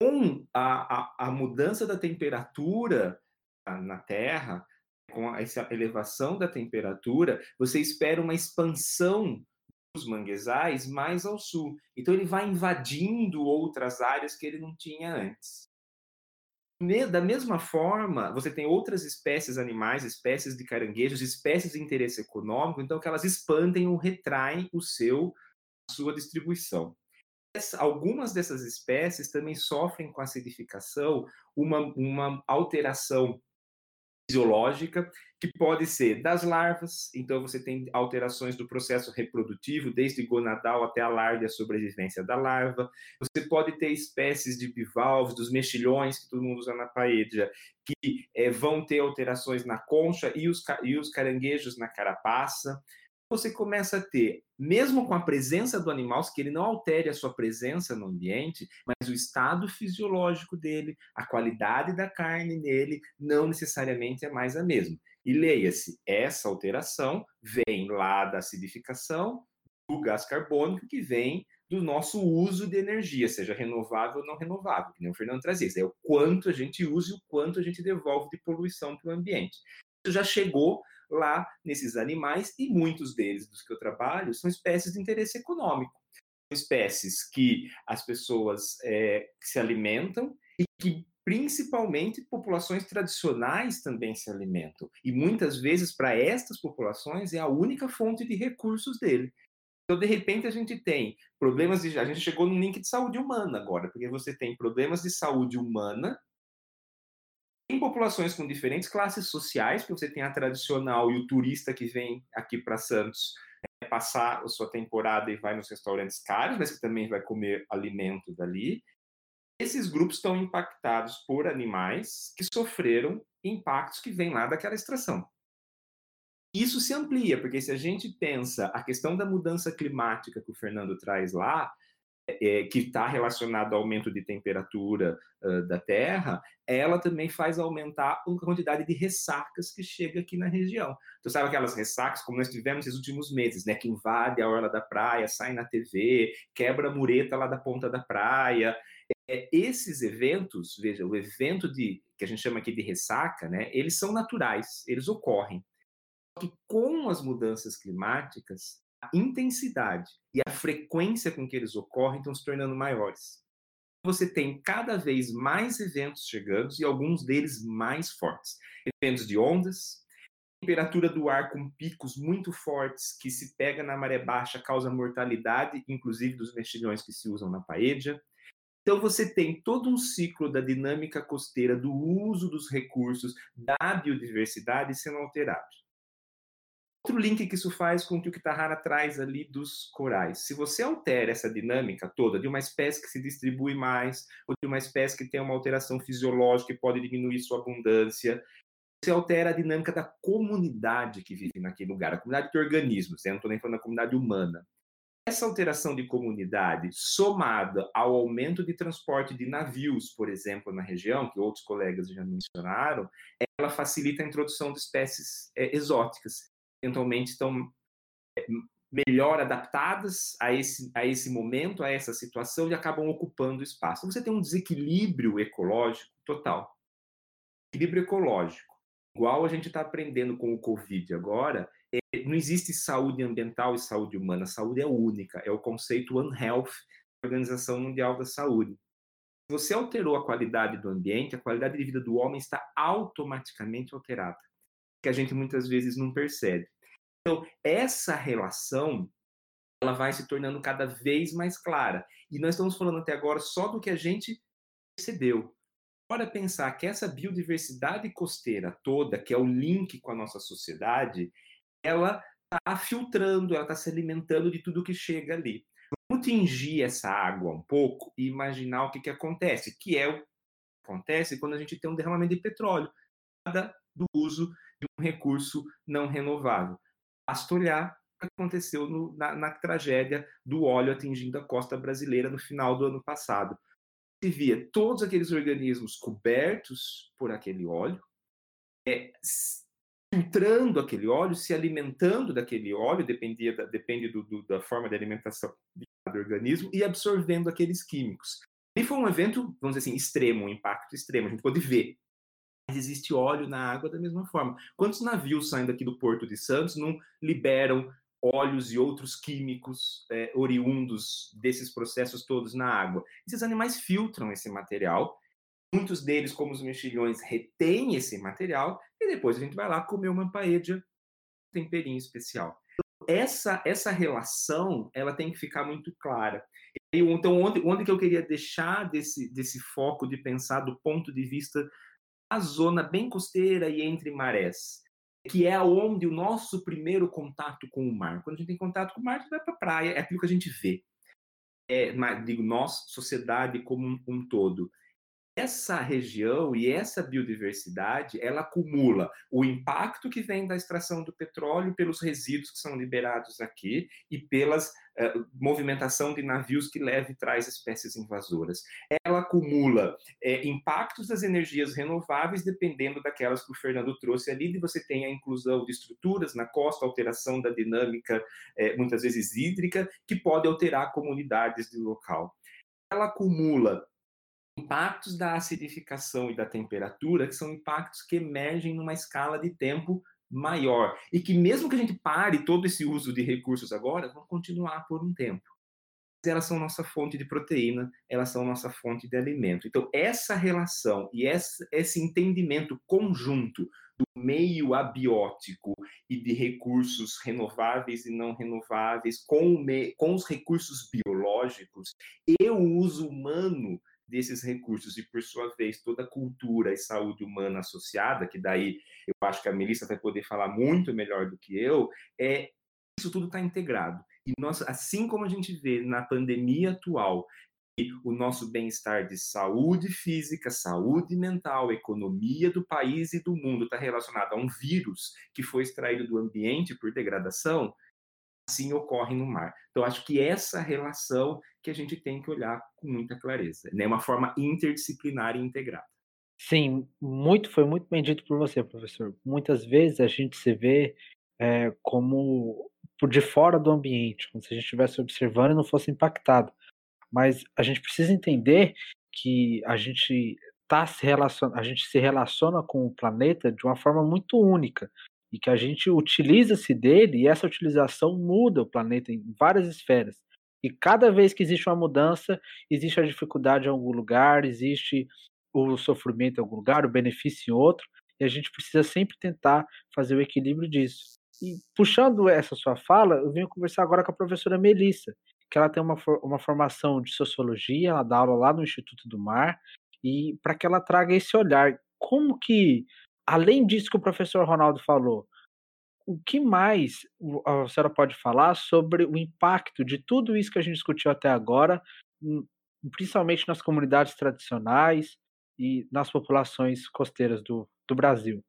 [SPEAKER 5] Com a, a, a mudança da temperatura na Terra, com essa elevação da temperatura, você espera uma expansão os manguezais mais ao sul. Então ele vai invadindo outras áreas que ele não tinha antes. Da mesma forma, você tem outras espécies animais, espécies de caranguejos, espécies de interesse econômico, então que elas expandem ou retraem o seu a sua distribuição. Algumas dessas espécies também sofrem com acidificação uma, uma alteração fisiológica, que pode ser das larvas, então você tem alterações do processo reprodutivo, desde gonadal até a larva e a sobrevivência da larva. Você pode ter espécies de bivalves, dos mexilhões, que todo mundo usa na paedia, que é, vão ter alterações na concha e os, e os caranguejos na carapaça você começa a ter, mesmo com a presença do animal, que ele não altere a sua presença no ambiente, mas o estado fisiológico dele, a qualidade da carne nele, não necessariamente é mais a mesma. E leia-se, essa alteração vem lá da acidificação do gás carbônico que vem do nosso uso de energia, seja renovável ou não renovável, que nem o Fernando trazia. É o quanto a gente usa e o quanto a gente devolve de poluição para o ambiente. Isso já chegou lá nesses animais e muitos deles dos que eu trabalho são espécies de interesse econômico. Espécies que as pessoas é, se alimentam e que principalmente populações tradicionais também se alimentam. E muitas vezes, para estas populações, é a única fonte de recursos dele. Então, de repente, a gente tem problemas de. A gente chegou no link de saúde humana agora, porque você tem problemas de saúde humana em populações com diferentes classes sociais, porque você tem a tradicional e o turista que vem aqui para Santos é, passar a sua temporada e vai nos restaurantes caros, mas que também vai comer alimento dali. Esses grupos estão impactados por animais que sofreram impactos que vêm lá daquela extração. Isso se amplia, porque se a gente pensa a questão da mudança climática que o Fernando traz lá, é, que está relacionado ao aumento de temperatura uh, da Terra, ela também faz aumentar a quantidade de ressacas que chega aqui na região. Então, sabe aquelas ressacas como nós tivemos nos últimos meses, né? Que invade a orla da praia, sai na TV, quebra a mureta lá da ponta da praia. É, esses eventos, veja, o evento de que a gente chama aqui de ressaca, né? Eles são naturais, eles ocorrem. Que com as mudanças climáticas, a intensidade e a frequência com que eles ocorrem estão se tornando maiores. Você tem cada vez mais eventos chegando e alguns deles mais fortes. Eventos de ondas, temperatura do ar com picos muito fortes que se pega na maré baixa causa mortalidade, inclusive dos mexilhões que se usam na paedia. Então você tem todo um ciclo da dinâmica costeira, do uso dos recursos, da biodiversidade sendo alterado outro link que isso faz com o que o Kitahara traz ali dos corais. Se você altera essa dinâmica toda de uma espécie que se distribui mais, ou de uma espécie que tem uma alteração fisiológica que pode diminuir sua abundância, você altera a dinâmica da comunidade que vive naquele lugar, a comunidade de organismos, né? não estou nem falando da comunidade humana. Essa alteração de comunidade, somada ao aumento de transporte de navios, por exemplo, na região, que outros colegas já mencionaram, ela facilita a introdução de espécies é, exóticas eventualmente estão é, melhor adaptadas a esse, a esse momento, a essa situação e acabam ocupando espaço. Você tem um desequilíbrio ecológico total. Equilíbrio ecológico. Igual a gente está aprendendo com o Covid agora, é, não existe saúde ambiental e saúde humana. saúde é única. É o conceito One Health da Organização Mundial da Saúde. Se você alterou a qualidade do ambiente, a qualidade de vida do homem está automaticamente alterada, que a gente muitas vezes não percebe. Então, essa relação ela vai se tornando cada vez mais clara. E nós estamos falando até agora só do que a gente percebeu. Bora pensar que essa biodiversidade costeira toda, que é o link com a nossa sociedade, ela está filtrando, ela está se alimentando de tudo que chega ali. Vamos tingir essa água um pouco e imaginar o que, que acontece, que é o que acontece quando a gente tem um derramamento de petróleo, nada do uso de um recurso não renovável. Basta olhar o que aconteceu no, na, na tragédia do óleo atingindo a costa brasileira no final do ano passado. Se via todos aqueles organismos cobertos por aquele óleo, é, filtrando aquele óleo, se alimentando daquele óleo, dependia da, depende do, do, da forma de alimentação de cada organismo, e absorvendo aqueles químicos. E foi um evento, vamos dizer assim, extremo, um impacto extremo. A gente pode ver. Existe óleo na água da mesma forma. Quantos navios saindo aqui do Porto de Santos não liberam óleos e outros químicos é, oriundos desses processos todos na água? Esses animais filtram esse material Muitos deles, como os mexilhões, retêm esse material e depois a gente vai lá comer uma paella, temperinho especial. Essa, essa relação ela tem que ficar muito clara. Então, onde, onde que eu queria deixar desse, desse foco de pensar do ponto de vista da zona bem costeira e entre marés? que é onde o nosso primeiro contato com o mar. Quando a gente tem contato com o mar, a gente vai para a praia, é aquilo que a gente vê. É, digo, nós, sociedade como um, um todo essa região e essa biodiversidade, ela acumula o impacto que vem da extração do petróleo pelos resíduos que são liberados aqui e pelas uh, movimentação de navios que leva e traz espécies invasoras. Ela acumula é, impactos das energias renováveis dependendo daquelas que o Fernando trouxe ali, de você tem a inclusão de estruturas na costa, alteração da dinâmica, é, muitas vezes hídrica, que pode alterar comunidades de local. Ela acumula impactos da acidificação e da temperatura, que são impactos que emergem numa escala de tempo maior. E que, mesmo que a gente pare todo esse uso de recursos agora, vão continuar por um tempo. Elas são nossa fonte de proteína, elas são nossa fonte de alimento. Então, essa relação e esse entendimento conjunto do meio abiótico e de recursos renováveis e não renováveis com, com os recursos biológicos e o uso humano desses recursos e, por sua vez, toda a cultura e saúde humana associada, que daí eu acho que a Melissa vai poder falar muito melhor do que eu, é isso tudo está integrado. E nós, assim como a gente vê na pandemia atual, o nosso bem-estar de saúde física, saúde mental, economia do país e do mundo está relacionado a um vírus que foi extraído do ambiente por degradação, assim ocorre no mar. Então, acho que essa relação que a gente tem que olhar com muita clareza, né? Uma forma interdisciplinar e integrada.
[SPEAKER 1] Sim, muito foi muito bem dito por você, professor. Muitas vezes a gente se vê é, como por de fora do ambiente, como se a gente estivesse observando e não fosse impactado. Mas a gente precisa entender que a gente tá se relaciona, a gente se relaciona com o planeta de uma forma muito única e que a gente utiliza-se dele e essa utilização muda o planeta em várias esferas. E cada vez que existe uma mudança, existe a dificuldade em algum lugar, existe o sofrimento em algum lugar, o benefício em outro, e a gente precisa sempre tentar fazer o equilíbrio disso. E puxando essa sua fala, eu venho conversar agora com a professora Melissa, que ela tem uma, uma formação de sociologia, ela dá aula lá no Instituto do Mar, e para que ela traga esse olhar, como que além disso que o professor Ronaldo falou, o que mais a senhora pode falar sobre o impacto de tudo isso que a gente discutiu até agora, hum, principalmente nas comunidades tradicionais e nas populações costeiras do, do Brasil?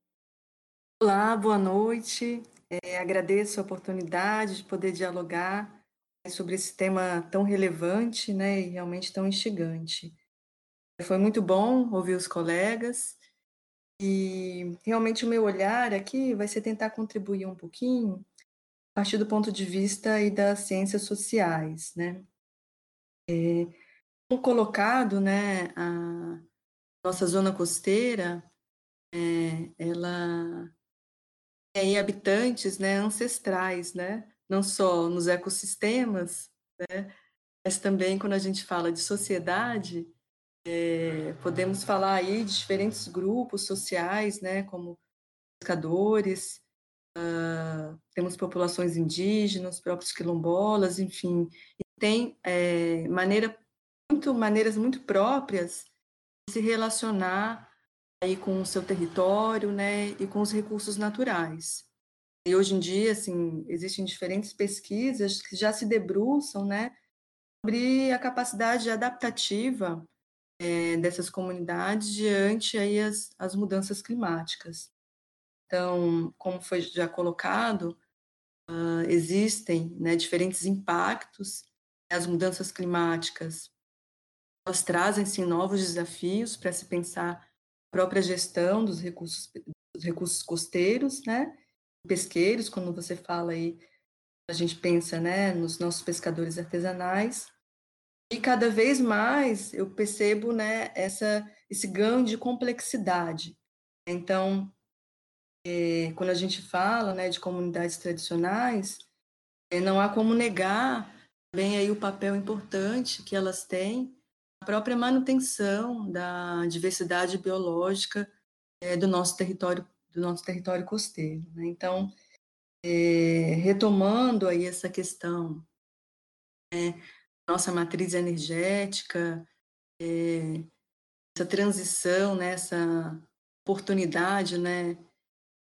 [SPEAKER 6] Olá, boa noite. É, agradeço a oportunidade de poder dialogar sobre esse tema tão relevante né, e realmente tão instigante. Foi muito bom ouvir os colegas e realmente o meu olhar aqui vai ser tentar contribuir um pouquinho a partir do ponto de vista e das ciências sociais, né? É, colocado, né, a nossa zona costeira, é, ela tem habitantes, né, ancestrais, né, não só nos ecossistemas, né, mas também quando a gente fala de sociedade, é, podemos falar aí de diferentes grupos sociais, né, como pescadores, uh, temos populações indígenas, próprios quilombolas, enfim, e tem é, maneira, muito, maneiras muito próprias se relacionar aí com o seu território, né, e com os recursos naturais. E hoje em dia, assim, existem diferentes pesquisas que já se debruçam, né, sobre a capacidade adaptativa é, dessas comunidades diante aí as, as mudanças climáticas. Então, como foi já colocado, uh, existem né, diferentes impactos. As mudanças climáticas elas trazem sim novos desafios para se pensar a própria gestão dos recursos, dos recursos costeiros, né? Pesqueiros, quando você fala aí, a gente pensa, né, nos nossos pescadores artesanais. E cada vez mais eu percebo, né, essa esse ganho de complexidade. Então, é, quando a gente fala, né, de comunidades tradicionais, é, não há como negar bem aí o papel importante que elas têm a própria manutenção da diversidade biológica é, do nosso território do nosso território costeiro. Né? Então, retomando aí essa questão, né, nossa matriz energética, é, essa transição, né, essa oportunidade, né,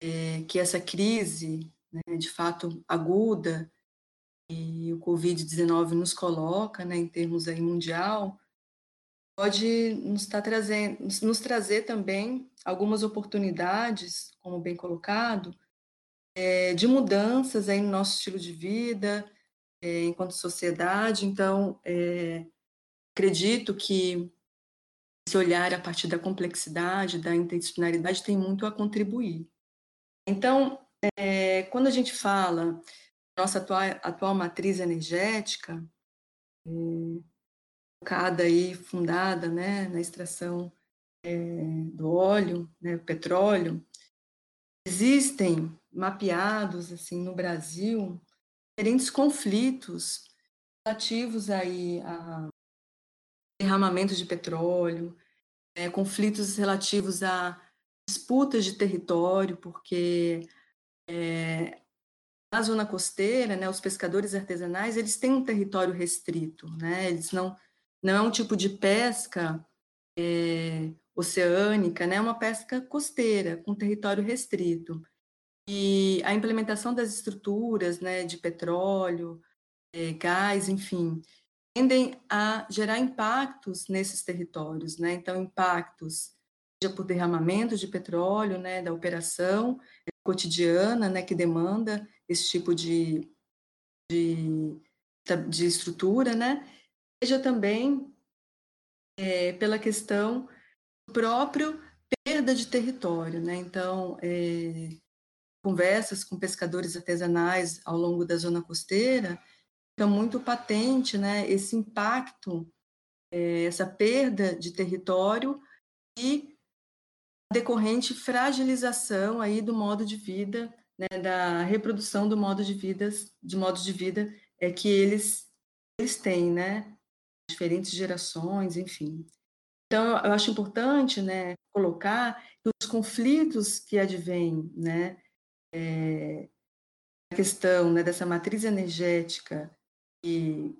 [SPEAKER 6] é, que essa crise, né, de fato aguda, e o Covid-19 nos coloca, né, em termos aí mundial, pode nos, tá trazendo, nos trazer também algumas oportunidades, como bem colocado, é, de mudanças aí no nosso estilo de vida, é, enquanto sociedade. Então, é, acredito que esse olhar a partir da complexidade, da interdisciplinaridade, tem muito a contribuir. Então, é, quando a gente fala nossa atual, atual matriz energética, é, focada aí, fundada né, na extração é, do óleo, né, petróleo, existem mapeados assim no Brasil diferentes conflitos relativos aí a derramamento de petróleo, é, conflitos relativos a disputas de território, porque é, na zona costeira, né, os pescadores artesanais, eles têm um território restrito, né, eles não não é um tipo de pesca é, oceânica, né? É uma pesca costeira, com território restrito. E a implementação das estruturas né, de petróleo, é, gás, enfim, tendem a gerar impactos nesses territórios, né? Então, impactos seja por derramamento de petróleo, né, da operação cotidiana, né, que demanda esse tipo de, de, de estrutura, né, seja também é, pela questão do próprio perda de território, né? Então, é, conversas com pescadores artesanais ao longo da zona costeira, fica muito patente, né? Esse impacto, é, essa perda de território e decorrente fragilização aí do modo de vida, né? Da reprodução do modo de vida, de modos de vida é que eles eles têm, né? diferentes gerações, enfim. Então, eu acho importante, né, colocar que os conflitos que advêm, né, é, a questão né, dessa matriz energética que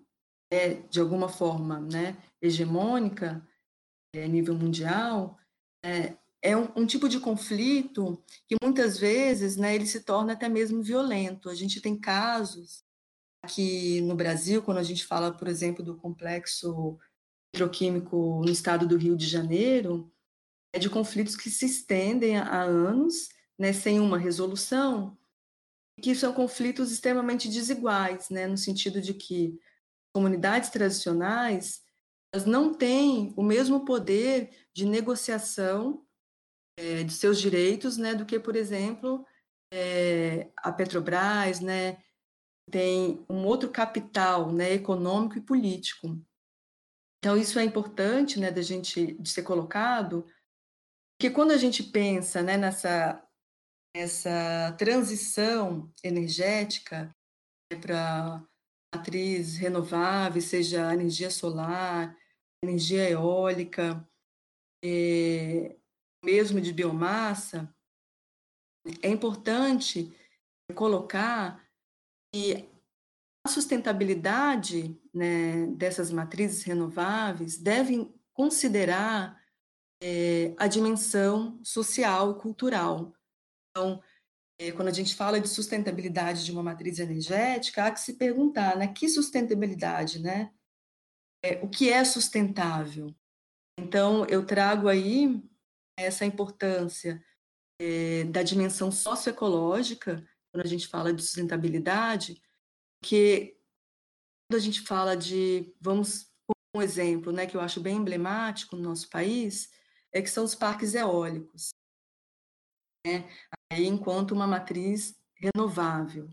[SPEAKER 6] é, de alguma forma, né, hegemônica é, a nível mundial, é, é um, um, tipo de conflito que muitas vezes, né, ele se torna até mesmo violento. A gente tem casos Aqui no Brasil, quando a gente fala, por exemplo, do complexo petroquímico no estado do Rio de Janeiro, é de conflitos que se estendem há anos, né, sem uma resolução, que são conflitos extremamente desiguais, né, no sentido de que comunidades tradicionais elas não têm o mesmo poder de negociação é, de seus direitos, né, do que, por exemplo, é, a Petrobras, né, tem um outro capital né, econômico e político. Então, isso é importante né, da gente, de ser colocado, porque quando a gente pensa né, nessa essa transição energética né, para matriz renovável, seja energia solar, energia eólica, é, mesmo de biomassa, é importante colocar e a sustentabilidade né, dessas matrizes renováveis deve considerar é, a dimensão social e cultural. Então, é, quando a gente fala de sustentabilidade de uma matriz energética, há que se perguntar, né, que sustentabilidade, né? É, o que é sustentável? Então, eu trago aí essa importância é, da dimensão socioecológica, quando a gente fala de sustentabilidade, que quando a gente fala de, vamos um exemplo, né, que eu acho bem emblemático no nosso país, é que são os parques eólicos. Né? Aí, enquanto uma matriz renovável.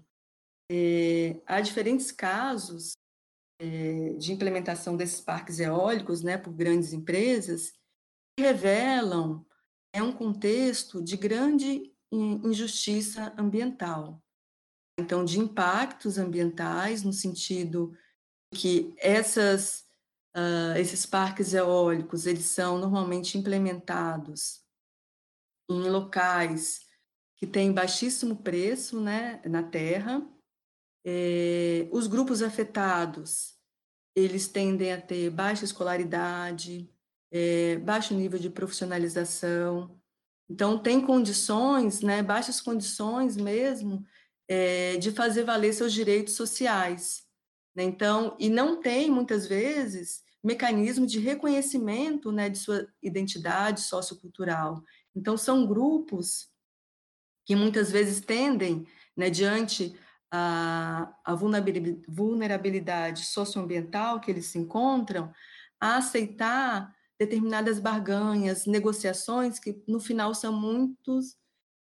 [SPEAKER 6] É, há diferentes casos é, de implementação desses parques eólicos né, por grandes empresas que revelam é um contexto de grande injustiça ambiental. Então, de impactos ambientais, no sentido que essas, uh, esses parques eólicos, eles são normalmente implementados em locais que têm baixíssimo preço né, na terra. É, os grupos afetados, eles tendem a ter baixa escolaridade, é, baixo nível de profissionalização. Então, tem condições, né, baixas condições mesmo, é, de fazer valer seus direitos sociais. Né? Então, e não tem, muitas vezes, mecanismo de reconhecimento né, de sua identidade sociocultural. Então, são grupos que muitas vezes tendem, né, diante a, a vulnerabilidade socioambiental que eles se encontram, a aceitar determinadas barganhas, negociações que no final são muitos,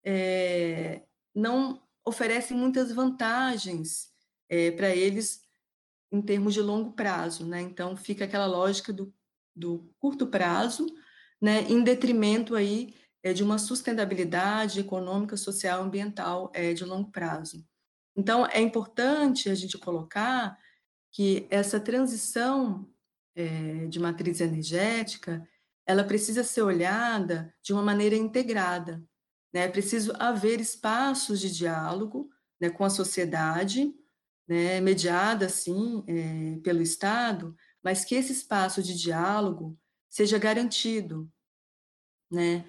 [SPEAKER 6] é, não oferecem muitas vantagens é, para eles em termos de longo prazo, né? Então fica aquela lógica do, do curto prazo, né, em detrimento aí é, de uma sustentabilidade econômica, social, ambiental é, de longo prazo. Então é importante a gente colocar que essa transição é, de matriz energética, ela precisa ser olhada de uma maneira integrada. Né? É preciso haver espaços de diálogo né, com a sociedade, né, mediada, assim, é, pelo Estado, mas que esse espaço de diálogo seja garantido, né?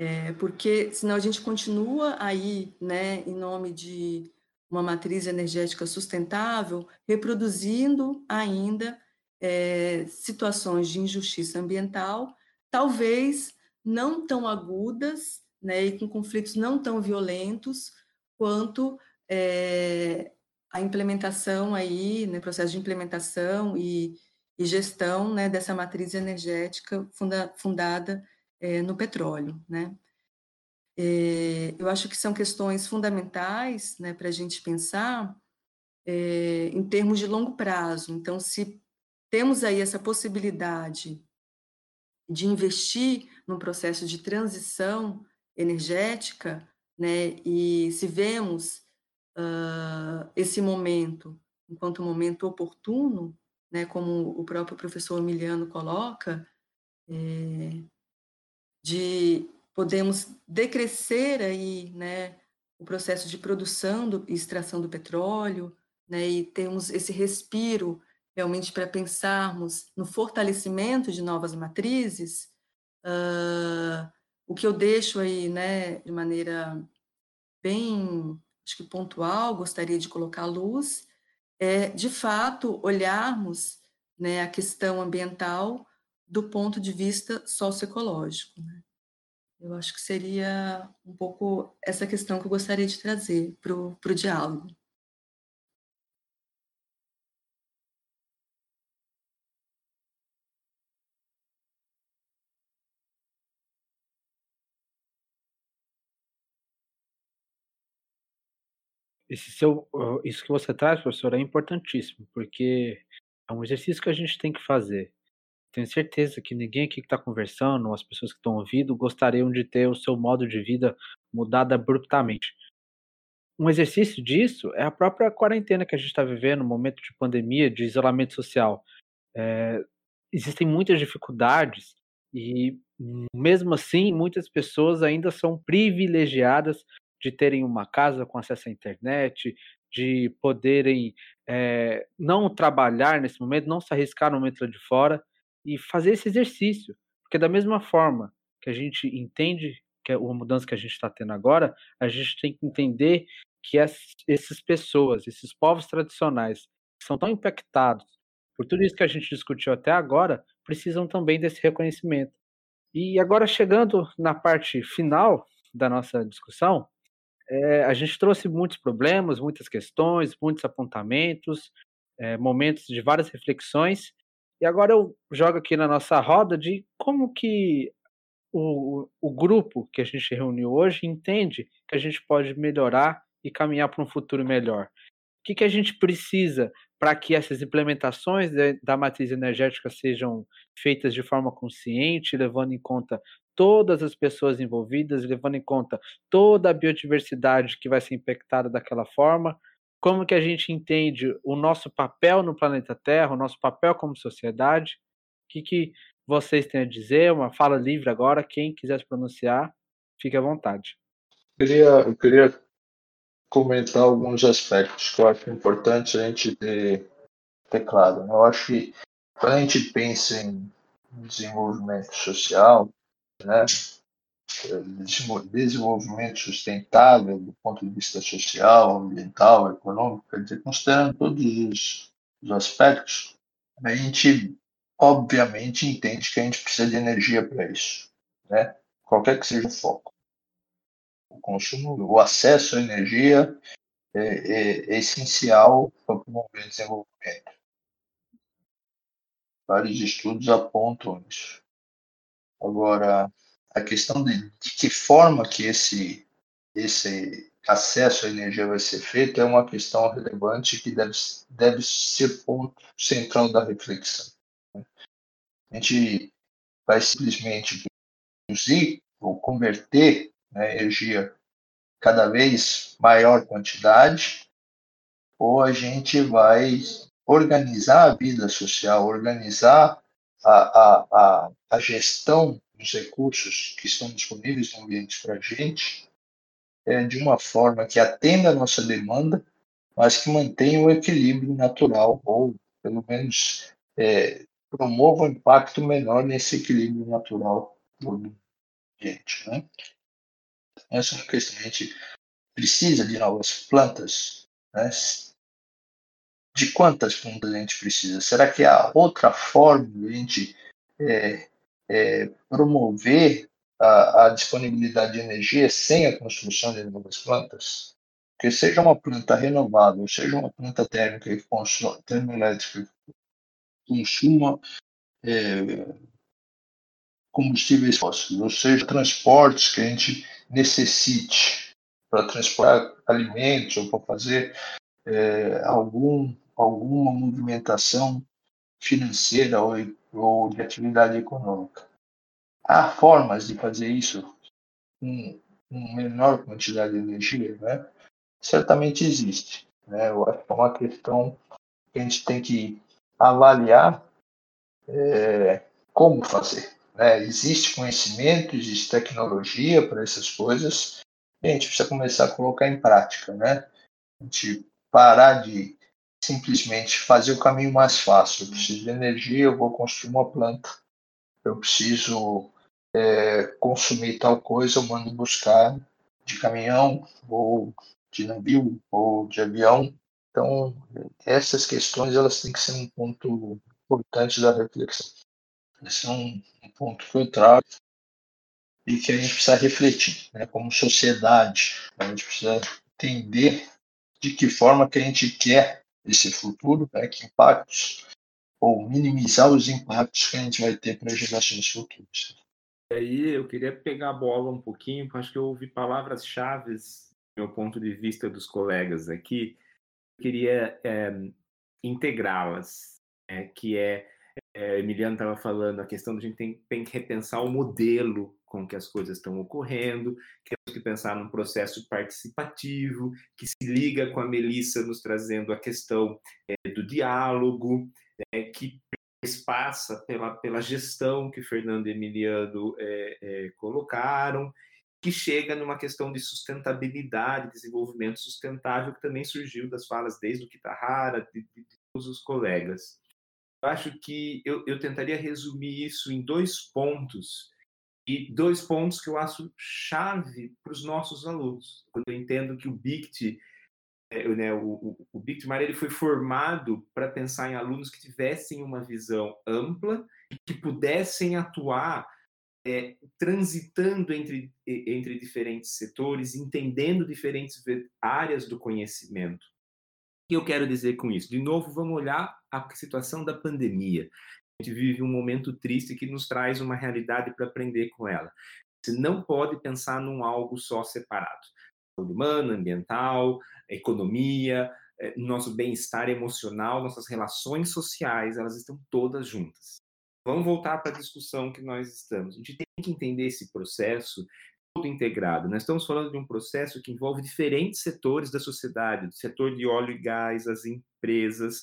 [SPEAKER 6] É, porque senão a gente continua aí, né, em nome de uma matriz energética sustentável, reproduzindo ainda é, situações de injustiça ambiental, talvez não tão agudas, né, e com conflitos não tão violentos quanto é, a implementação aí, né, processo de implementação e, e gestão né, dessa matriz energética funda, fundada é, no petróleo, né. É, eu acho que são questões fundamentais né, para a gente pensar é, em termos de longo prazo. Então, se temos aí essa possibilidade de investir num processo de transição energética, né, e se vemos uh, esse momento enquanto momento oportuno, né, como o próprio professor Emiliano coloca, é, de podemos decrescer aí, né, o processo de produção e extração do petróleo, né, e temos esse respiro realmente para pensarmos no fortalecimento de novas matrizes, uh, o que eu deixo aí, né, de maneira bem, acho que pontual, gostaria de colocar à luz, é, de fato, olharmos né, a questão ambiental do ponto de vista socioecológico. Né? Eu acho que seria um pouco essa questão que eu gostaria de trazer para o diálogo.
[SPEAKER 1] seu, isso que você traz, professor, é importantíssimo, porque é um exercício que a gente tem que fazer. Tenho certeza que ninguém aqui que está conversando, as pessoas que estão ouvindo, gostariam de ter o seu modo de vida mudado abruptamente. Um exercício disso é a própria quarentena que a gente está vivendo, um momento de pandemia, de isolamento social. É, existem muitas dificuldades e, mesmo assim, muitas pessoas ainda são privilegiadas de terem uma casa com acesso à internet, de poderem é, não trabalhar nesse momento, não se arriscar no momento lá de fora e fazer esse exercício. Porque da mesma forma que a gente entende que é a mudança que a gente está tendo agora, a gente tem que entender que essas pessoas, esses povos tradicionais, que são tão impactados por tudo isso que a gente discutiu até agora, precisam também desse reconhecimento. E agora, chegando na parte final da nossa discussão, é, a gente trouxe muitos problemas, muitas questões, muitos apontamentos, é, momentos de várias reflexões. E agora eu jogo aqui na nossa roda de como que o, o grupo que a gente reuniu hoje entende que a gente pode melhorar e caminhar para um futuro melhor. O que, que a gente precisa para que essas implementações da matriz energética sejam feitas de forma consciente, levando em conta todas as pessoas envolvidas, levando em conta toda a biodiversidade que vai ser impactada daquela forma, como que a gente entende o nosso papel no planeta Terra, o nosso papel como sociedade, o que, que vocês têm a dizer, uma fala livre agora, quem quiser se pronunciar, fique à vontade.
[SPEAKER 3] Eu queria, eu queria comentar alguns aspectos que eu acho importante a gente ter, ter claro. Eu acho que quando a gente pensa em desenvolvimento social, né, desenvolvimento sustentável do ponto de vista social, ambiental, econômico, quer dizer, considerando todos os, os aspectos, a gente obviamente entende que a gente precisa de energia para isso, né? qualquer que seja o foco. O consumo, o acesso à energia é, é, é essencial para promover o desenvolvimento. Vários estudos apontam isso. Agora, a questão de, de que forma que esse, esse acesso à energia vai ser feito é uma questão relevante que deve, deve ser ponto central da reflexão. A gente vai simplesmente produzir ou converter né, energia cada vez maior quantidade, ou a gente vai organizar a vida social, organizar a, a, a, a gestão dos recursos que estão disponíveis no ambiente para a gente é, de uma forma que atenda a nossa demanda, mas que mantenha o equilíbrio natural, ou pelo menos é, promova um impacto menor nesse equilíbrio natural do ambiente. Né? Essa é uma questão. A gente precisa de novas plantas. Né? De quantas plantas a gente precisa? Será que há outra forma de a gente é, é, promover a, a, disponibilidade de energia sem a construção de novas plantas? Que seja uma planta renovável, seja uma planta térmica que consome, termoelétrica consuma é, combustíveis fósseis, ou seja, transportes que a gente necessite para transportar alimentos ou para fazer é, algum, alguma movimentação financeira ou, ou de atividade econômica. Há formas de fazer isso com, menor quantidade de energia, né? Certamente existe. Né? Eu acho que é uma questão que a gente tem que avaliar é, como fazer. Né? Existe conhecimento, existe tecnologia para essas coisas, e a gente precisa começar a colocar em prática. Né? A gente parar de simplesmente fazer o caminho mais fácil. Eu preciso de energia, eu vou construir uma planta. Eu preciso é, consumir tal coisa, eu mando buscar de caminhão, ou de navio, ou de avião. Então, essas questões elas têm que ser um ponto importante da reflexão. Esse é um, um ponto que eu trago e que a gente precisa refletir, né? como sociedade. A gente precisa entender de que forma que a gente quer esse futuro, né? que impactos, ou minimizar os impactos que a gente vai ter para gerações futuras.
[SPEAKER 5] Aí eu queria pegar a bola um pouquinho, porque acho que eu ouvi palavras-chave, do meu ponto de vista dos colegas aqui, queria é, integrá-las, é, que é, é Emiliano estava falando, a questão de a gente tem, tem, que repensar o modelo com que as coisas estão ocorrendo, temos que pensar num processo participativo, que se liga com a Melissa nos trazendo a questão é, do diálogo, é, que passa pela, pela gestão que Fernando e Emiliano é, colocaram, que chega numa questão de sustentabilidade, desenvolvimento sustentável, que também surgiu das falas desde o Kitahara, de, de, de todos os colegas. Eu acho que eu, eu tentaria resumir isso em dois pontos E dois pontos que eu acho chave para os nossos alunos. Quando eu entendo que o BICT, é, né, o, o, o ele foi formado para pensar em alunos que tivessem uma visão ampla e que pudessem atuar é, transitando entre, entre diferentes setores, entendendo diferentes áreas do conhecimento. O que eu quero dizer com isso? De novo, vamos olhar a situação da pandemia. A gente vive um momento triste que nos traz uma realidade para aprender com ela. Você não pode pensar num algo só separado. Saúde humana, ambiental, economia, é, nosso bem-estar emocional, nossas relações sociais, elas estão todas juntas. Vamos voltar para a discussão que nós estamos. A gente tem que entender esse processo todo integrado. Nós estamos falando de um processo que envolve diferentes setores da sociedade, o setor de óleo e gás, as empresas,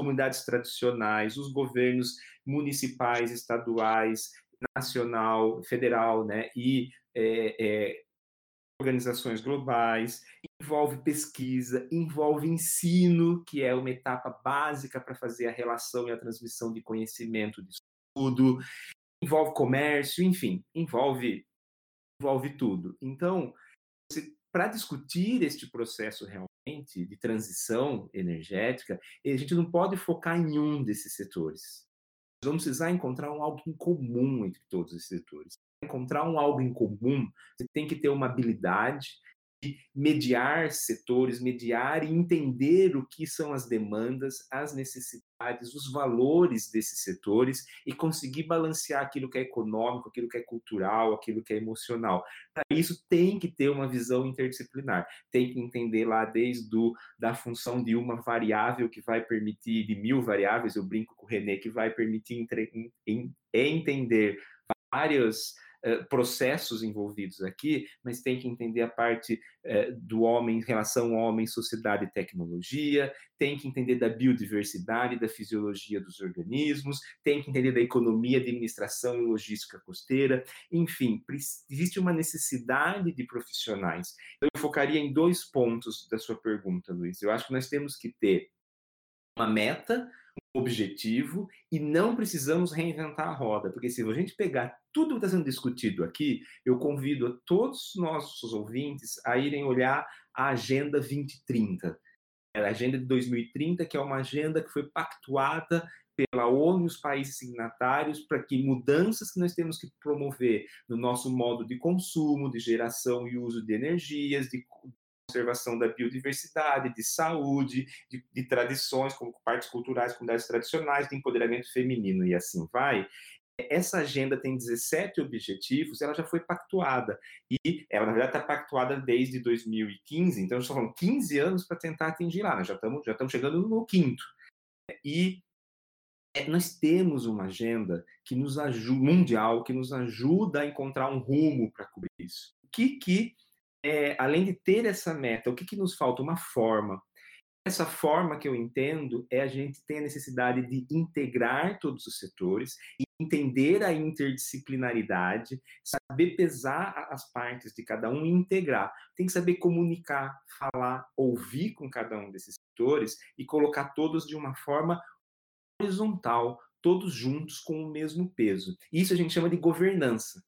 [SPEAKER 5] comunidades tradicionais, os governos municipais, estaduais, nacional, federal, né, e é, é, organizações globais, envolve pesquisa, envolve ensino, que é uma etapa básica para fazer a relação e a transmissão de conhecimento, de estudo, envolve comércio, enfim, envolve envolve tudo. Então, para discutir este processo realmente de transição energética, a gente não pode focar em um desses setores. Nós vamos precisar encontrar um algo em comum entre todos esses setores. Encontrar um algo em comum, você tem que ter uma habilidade de mediar setores, mediar e entender o que são as demandas, as necessidades os valores desses setores e conseguir balancear aquilo que é econômico, aquilo que é cultural, aquilo que é emocional. Para isso tem que ter uma visão interdisciplinar, tem que entender lá desde do, da função de uma variável que vai permitir, de mil variáveis, eu brinco com o René, que vai permitir entre, em, entender várias eh, processos envolvidos aqui, mas tem que entender a parte uh, do homem em relação ao homem, sociedade e tecnologia, tem que entender da biodiversidade, da fisiologia dos organismos, tem que entender da economia, administração e logística costeira, enfim, existe uma necessidade de profissionais. Eu focaria em dois pontos da sua pergunta, Luiz. Eu acho que nós temos que ter uma meta, objetivo e não precisamos reinventar a roda, porque se a gente pegar tudo que está sendo discutido aqui, eu convido a todos os nossos ouvintes a irem olhar a Agenda 2030. É a Agenda de 2030, que é uma agenda que foi pactuada pela ONU e os países signatários para que mudanças que nós temos que promover no nosso modo de consumo, de geração e uso de energias, de conservação da biodiversidade, de saúde, de, de tradições, como partes culturais, comunidades tradicionais, de empoderamento feminino e assim vai, essa agenda tem 17 objetivos, ela já foi pactuada. E ela, na verdade, está pactuada desde 2015, então, só falando 15 anos para tentar atingir lá, nós já estamos já estamos chegando no quinto. E é, nós temos uma agenda que nos ajuda, mundial, que nos ajuda a encontrar um rumo para cobrir isso. O que que é, além de ter essa meta, o que, que nos falta? Uma forma. Essa forma que eu entendo é a gente ter a necessidade de integrar todos os setores, entender a interdisciplinaridade, saber pesar as partes de cada um e integrar. Tem que saber comunicar, falar, ouvir com cada um desses setores e colocar todos de uma forma horizontal, todos juntos com o mesmo peso. Isso a gente chama de governança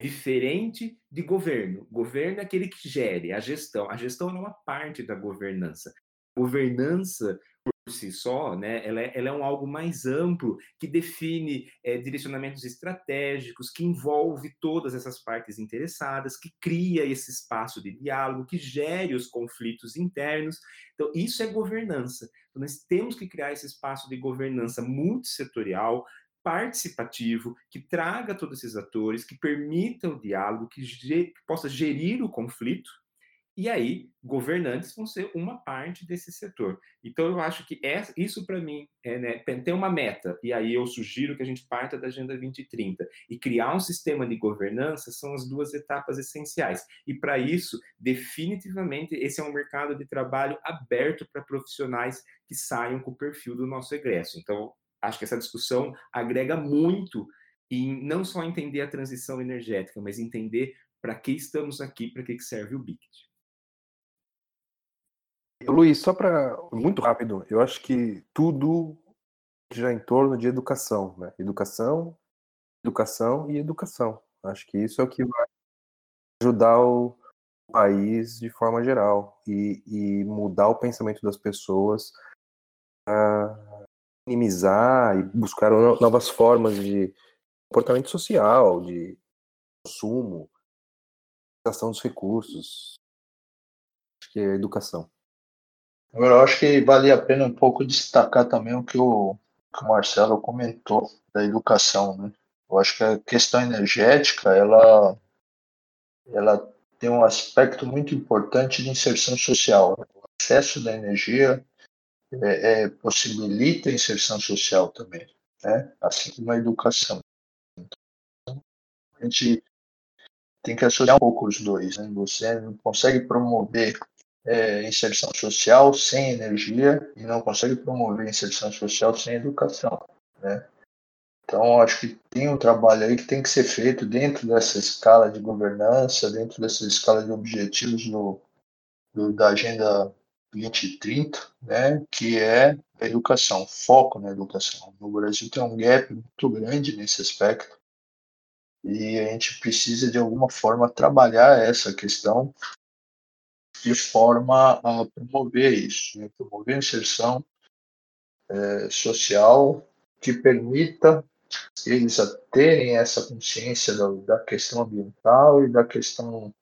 [SPEAKER 5] diferente de governo. Governo é aquele que gere, a gestão. A gestão é uma parte da governança. Governança, por si só, né, ela, é, ela é um algo mais amplo que define é, direcionamentos estratégicos, que envolve todas essas partes interessadas, que cria esse espaço de diálogo, que gere os conflitos internos. Então, isso é governança. Então, nós temos que criar esse espaço de governança multissetorial, participativo, que traga todos esses atores, que permita o diálogo, que, que possa gerir o conflito, e aí governantes vão ser uma parte desse setor. Então eu acho que essa, isso para mim é né, tem uma meta e aí eu sugiro que a gente parta da agenda 2030 e criar um sistema de governança são as duas etapas essenciais. E para isso, definitivamente esse é um mercado de trabalho aberto para profissionais que saiam com o perfil do nosso egresso. Então acho que essa discussão agrega muito em não só entender a transição energética, mas entender para que estamos aqui, para que serve o BICT.
[SPEAKER 4] Luiz, só para muito rápido, eu acho que tudo gira em torno de educação, né? Educação, educação e educação. Acho que isso é o que vai ajudar o país de forma geral e, e mudar o pensamento das pessoas a minimizar e buscar novas formas de comportamento social, de consumo, utilização dos recursos. Acho que é educação.
[SPEAKER 3] Agora, eu acho que vale a pena um pouco destacar também o que o, que o Marcelo comentou da educação, né? Eu acho que a questão energética, ela, ela tem um aspecto muito importante de inserção social. O acesso da energia é, é, possibilita a inserção social também, né? assim como a educação. Então, a gente tem que associar um pouco os dois. Né? Você não consegue promover é, inserção social sem energia e não consegue promover inserção social sem educação. Né? Então, acho que tem um trabalho aí que tem que ser feito dentro dessa escala de governança, dentro dessa escala de objetivos do, do da Agenda 2030, né, que é a educação, foco na educação. No Brasil tem um gap muito grande nesse aspecto e a gente precisa, de alguma forma, trabalhar essa questão de forma a promover isso, né, promover a inserção é, social que permita eles terem essa consciência da, da questão ambiental e da questão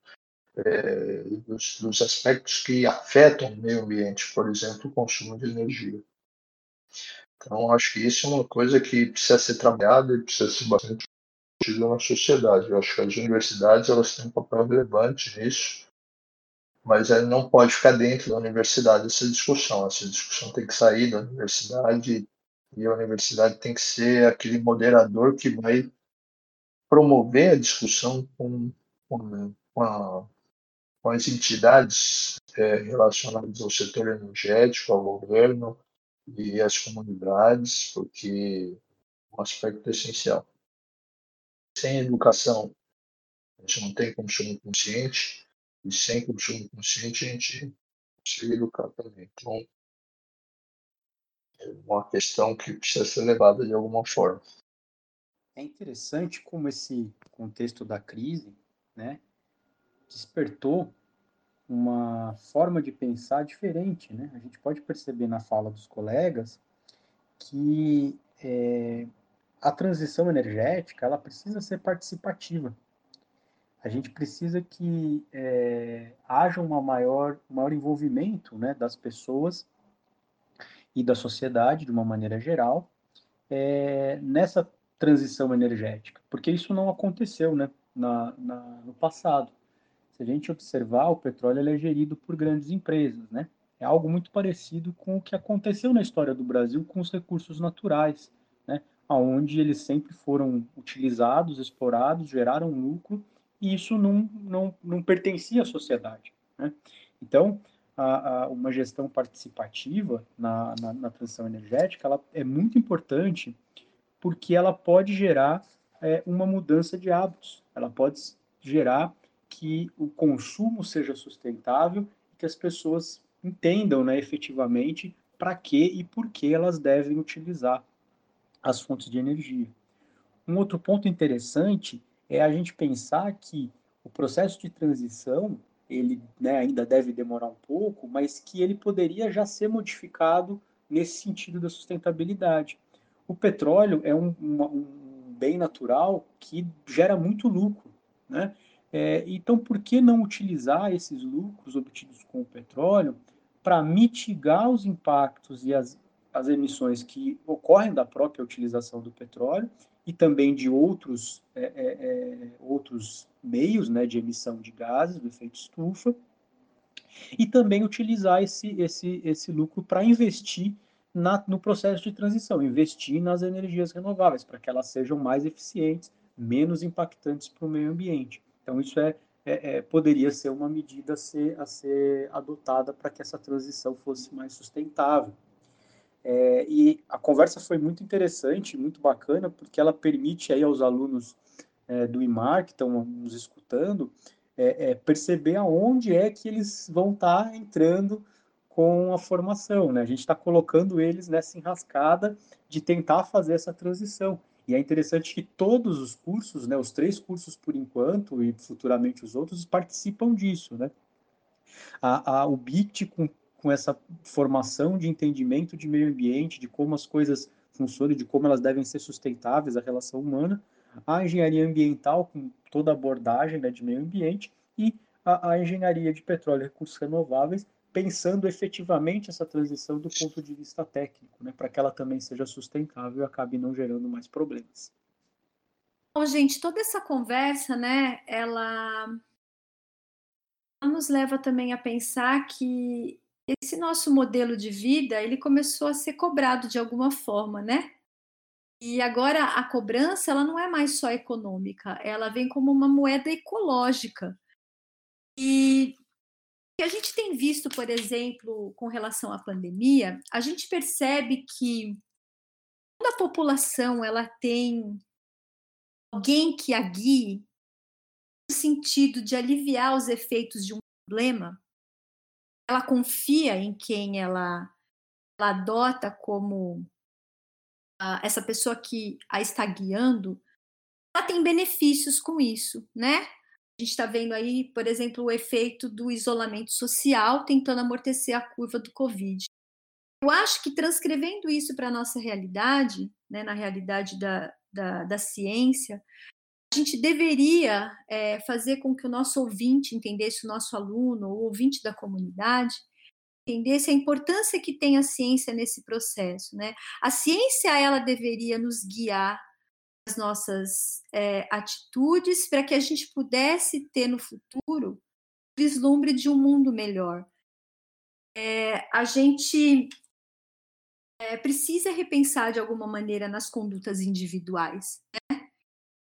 [SPEAKER 3] é, dos, dos, aspectos que afetam o meio ambiente, por exemplo, o consumo de energia. Então, acho que isso é uma coisa que precisa ser trabalhada e precisa ser bastante discutida na sociedade. Eu acho que as universidades elas têm um papel relevante nisso, mas não pode ficar dentro da universidade essa discussão. Essa discussão tem que sair da universidade e a universidade tem que ser aquele moderador que vai promover a discussão com, com, com, a, com as entidades é, relacionadas ao setor energético, ao governo e às comunidades, porque é um aspecto essencial. Sem educação, a gente não tem consumo consciente, e sem consumo consciente a gente consegue educar também. Então, é uma questão que precisa ser levada de alguma forma.
[SPEAKER 2] É interessante como esse contexto da crise, né, despertou uma forma de pensar diferente, né? A gente pode perceber na fala dos colegas que é, a transição energética ela precisa ser participativa. A gente precisa que é, haja uma maior, maior envolvimento né, das pessoas e da sociedade, de uma maneira geral, é, nessa transição energética, porque isso não aconteceu né, na, na, no passado. Se a gente observar, o petróleo é gerido por grandes empresas, né? É algo muito parecido com o que aconteceu na história do Brasil com os recursos naturais, né? Onde eles sempre foram utilizados, explorados, geraram lucro, e isso não, não, não pertencia à sociedade, né? Então, a, a, uma gestão participativa na, na, na, transição energética ela é muito importante porque ela pode gerar é, uma mudança de hábitos, ela pode gerar que o consumo seja sustentável e que as pessoas entendam né, efetivamente para que e por que elas devem utilizar as fontes de energia. Um outro ponto interessante é a gente pensar que o processo de transição ele né, ainda deve demorar um pouco, mas que ele poderia já ser modificado nesse sentido da sustentabilidade. O petróleo é um, um bem natural que gera muito lucro, né? É, então, por que não utilizar esses lucros obtidos com o petróleo para mitigar os impactos e as, as emissões que ocorrem da própria utilização do petróleo e também de outros, é, é, é, outros meios né, de emissão de gases do efeito estufa, e também utilizar esse, esse, esse lucro para investir na, no processo de transição, investir nas energias renováveis, para que elas sejam mais eficientes, menos impactantes para o meio ambiente. Então, isso é, é, é, poderia ser uma medida a ser, a ser adotada para que essa transição fosse mais sustentável. É, e a conversa foi muito interessante, muito bacana, porque ela permite aí aos alunos é, do IMAR que estão nos escutando é, é, perceber aonde é que eles vão estar tá entrando com a formação. Né? A gente está colocando eles nessa enrascada de tentar fazer essa transição. E é interessante que todos os cursos, né, os três cursos por enquanto e futuramente os outros, participam disso. Né? A, a, o BIT, com, com essa formação de entendimento de meio ambiente, de como as coisas funcionam, de como elas devem ser sustentáveis, a relação humana, a engenharia ambiental, com toda a abordagem né, de meio ambiente, e a, a engenharia de petróleo e recursos renováveis, pensando efetivamente essa transição do ponto de vista técnico, né, para que ela também seja sustentável e acabe não gerando mais problemas.
[SPEAKER 7] Bom, gente, toda essa conversa, né, ela, ela nos leva também a pensar que esse nosso modelo de vida, ele começou a ser cobrado de alguma forma, né? E agora a cobrança, ela não é mais só econômica, ela vem como uma moeda ecológica. E que a gente tem visto, por exemplo, com relação à pandemia, a gente percebe que quando a população ela tem alguém que a guie no sentido de aliviar os efeitos de um problema, ela confia em quem ela, ela adota como uh, essa pessoa que a está guiando, ela tem benefícios com isso, né? A gente está vendo aí, por exemplo, o efeito do isolamento social tentando amortecer a curva do Covid. Eu acho que transcrevendo isso para a nossa realidade, né, na realidade da, da, da ciência, a gente deveria é, fazer com que o nosso ouvinte entendesse, o nosso aluno, o ouvinte da comunidade, entendesse a importância que tem a ciência nesse processo. Né? A ciência, ela deveria nos guiar as nossas é, atitudes para que a gente pudesse ter no futuro vislumbre de um mundo melhor. É, a gente é, precisa repensar de alguma maneira nas condutas individuais. Né?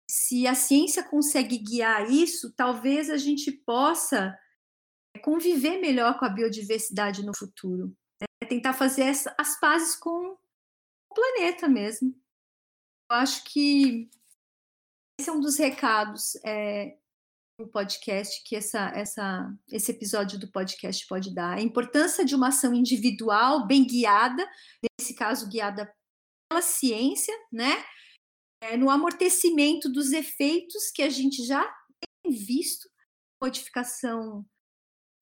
[SPEAKER 7] Se a ciência consegue guiar isso, talvez a gente possa conviver melhor com a biodiversidade no futuro. Né? Tentar fazer as pazes com o planeta mesmo. Eu acho que esse é um dos recados é, do podcast que essa, essa, esse episódio do podcast pode dar. A importância de uma ação individual bem guiada, nesse caso guiada pela ciência, né? É, no amortecimento dos efeitos que a gente já tem visto, modificação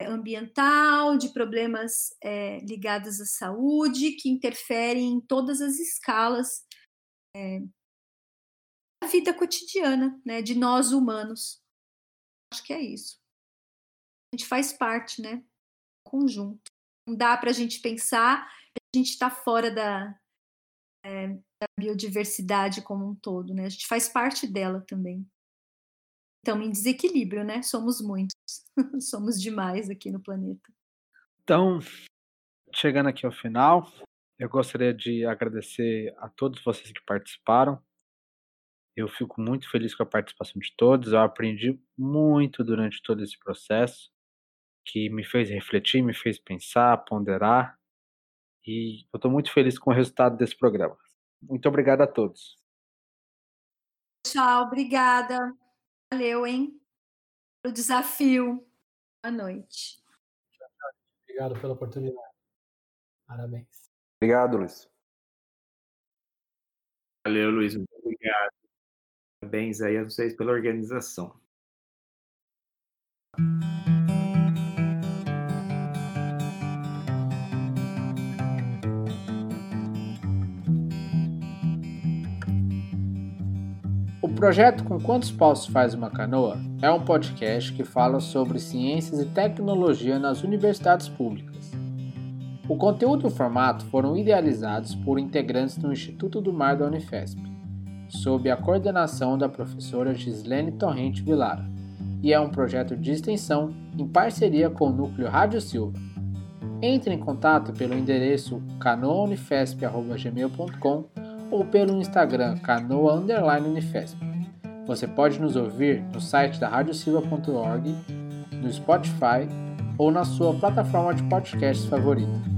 [SPEAKER 7] ambiental, de problemas é, ligados à saúde, que interferem em todas as escalas é, vida cotidiana, né, de nós humanos. Acho que é isso. A gente faz parte, né, conjunto. Não dá para a gente pensar a gente está fora da, é, da biodiversidade como um todo, né? A gente faz parte dela também. Então, em desequilíbrio, né? Somos muitos, [laughs] somos demais aqui no planeta.
[SPEAKER 1] Então, chegando aqui ao final, eu gostaria de agradecer a todos vocês que participaram. Eu fico muito feliz com a participação de todos. Eu aprendi muito durante todo esse processo, que me fez refletir, me fez pensar, ponderar. E eu estou muito feliz com o resultado desse programa. Muito obrigado a todos.
[SPEAKER 7] Tchau, obrigada. Valeu, hein? O desafio. Boa noite.
[SPEAKER 2] Obrigado pela oportunidade. Parabéns.
[SPEAKER 4] Obrigado, Luiz.
[SPEAKER 5] Valeu, Luiz. Muito obrigado. Parabéns aí a vocês pela organização.
[SPEAKER 1] O projeto Com Quantos Paus Faz Uma Canoa é um podcast que fala sobre ciências e tecnologia nas universidades públicas. O conteúdo e o formato foram idealizados por integrantes do Instituto do Mar da Unifesp sob a coordenação da professora Gislene Torrente Vilara, e é um projeto de extensão em parceria com o Núcleo Rádio Silva. Entre em contato pelo endereço canoaunifesp.gmail.com ou pelo Instagram canoa_unifesp. Você pode nos ouvir no site da radiosilva.org, no Spotify ou na sua plataforma de podcasts favorita.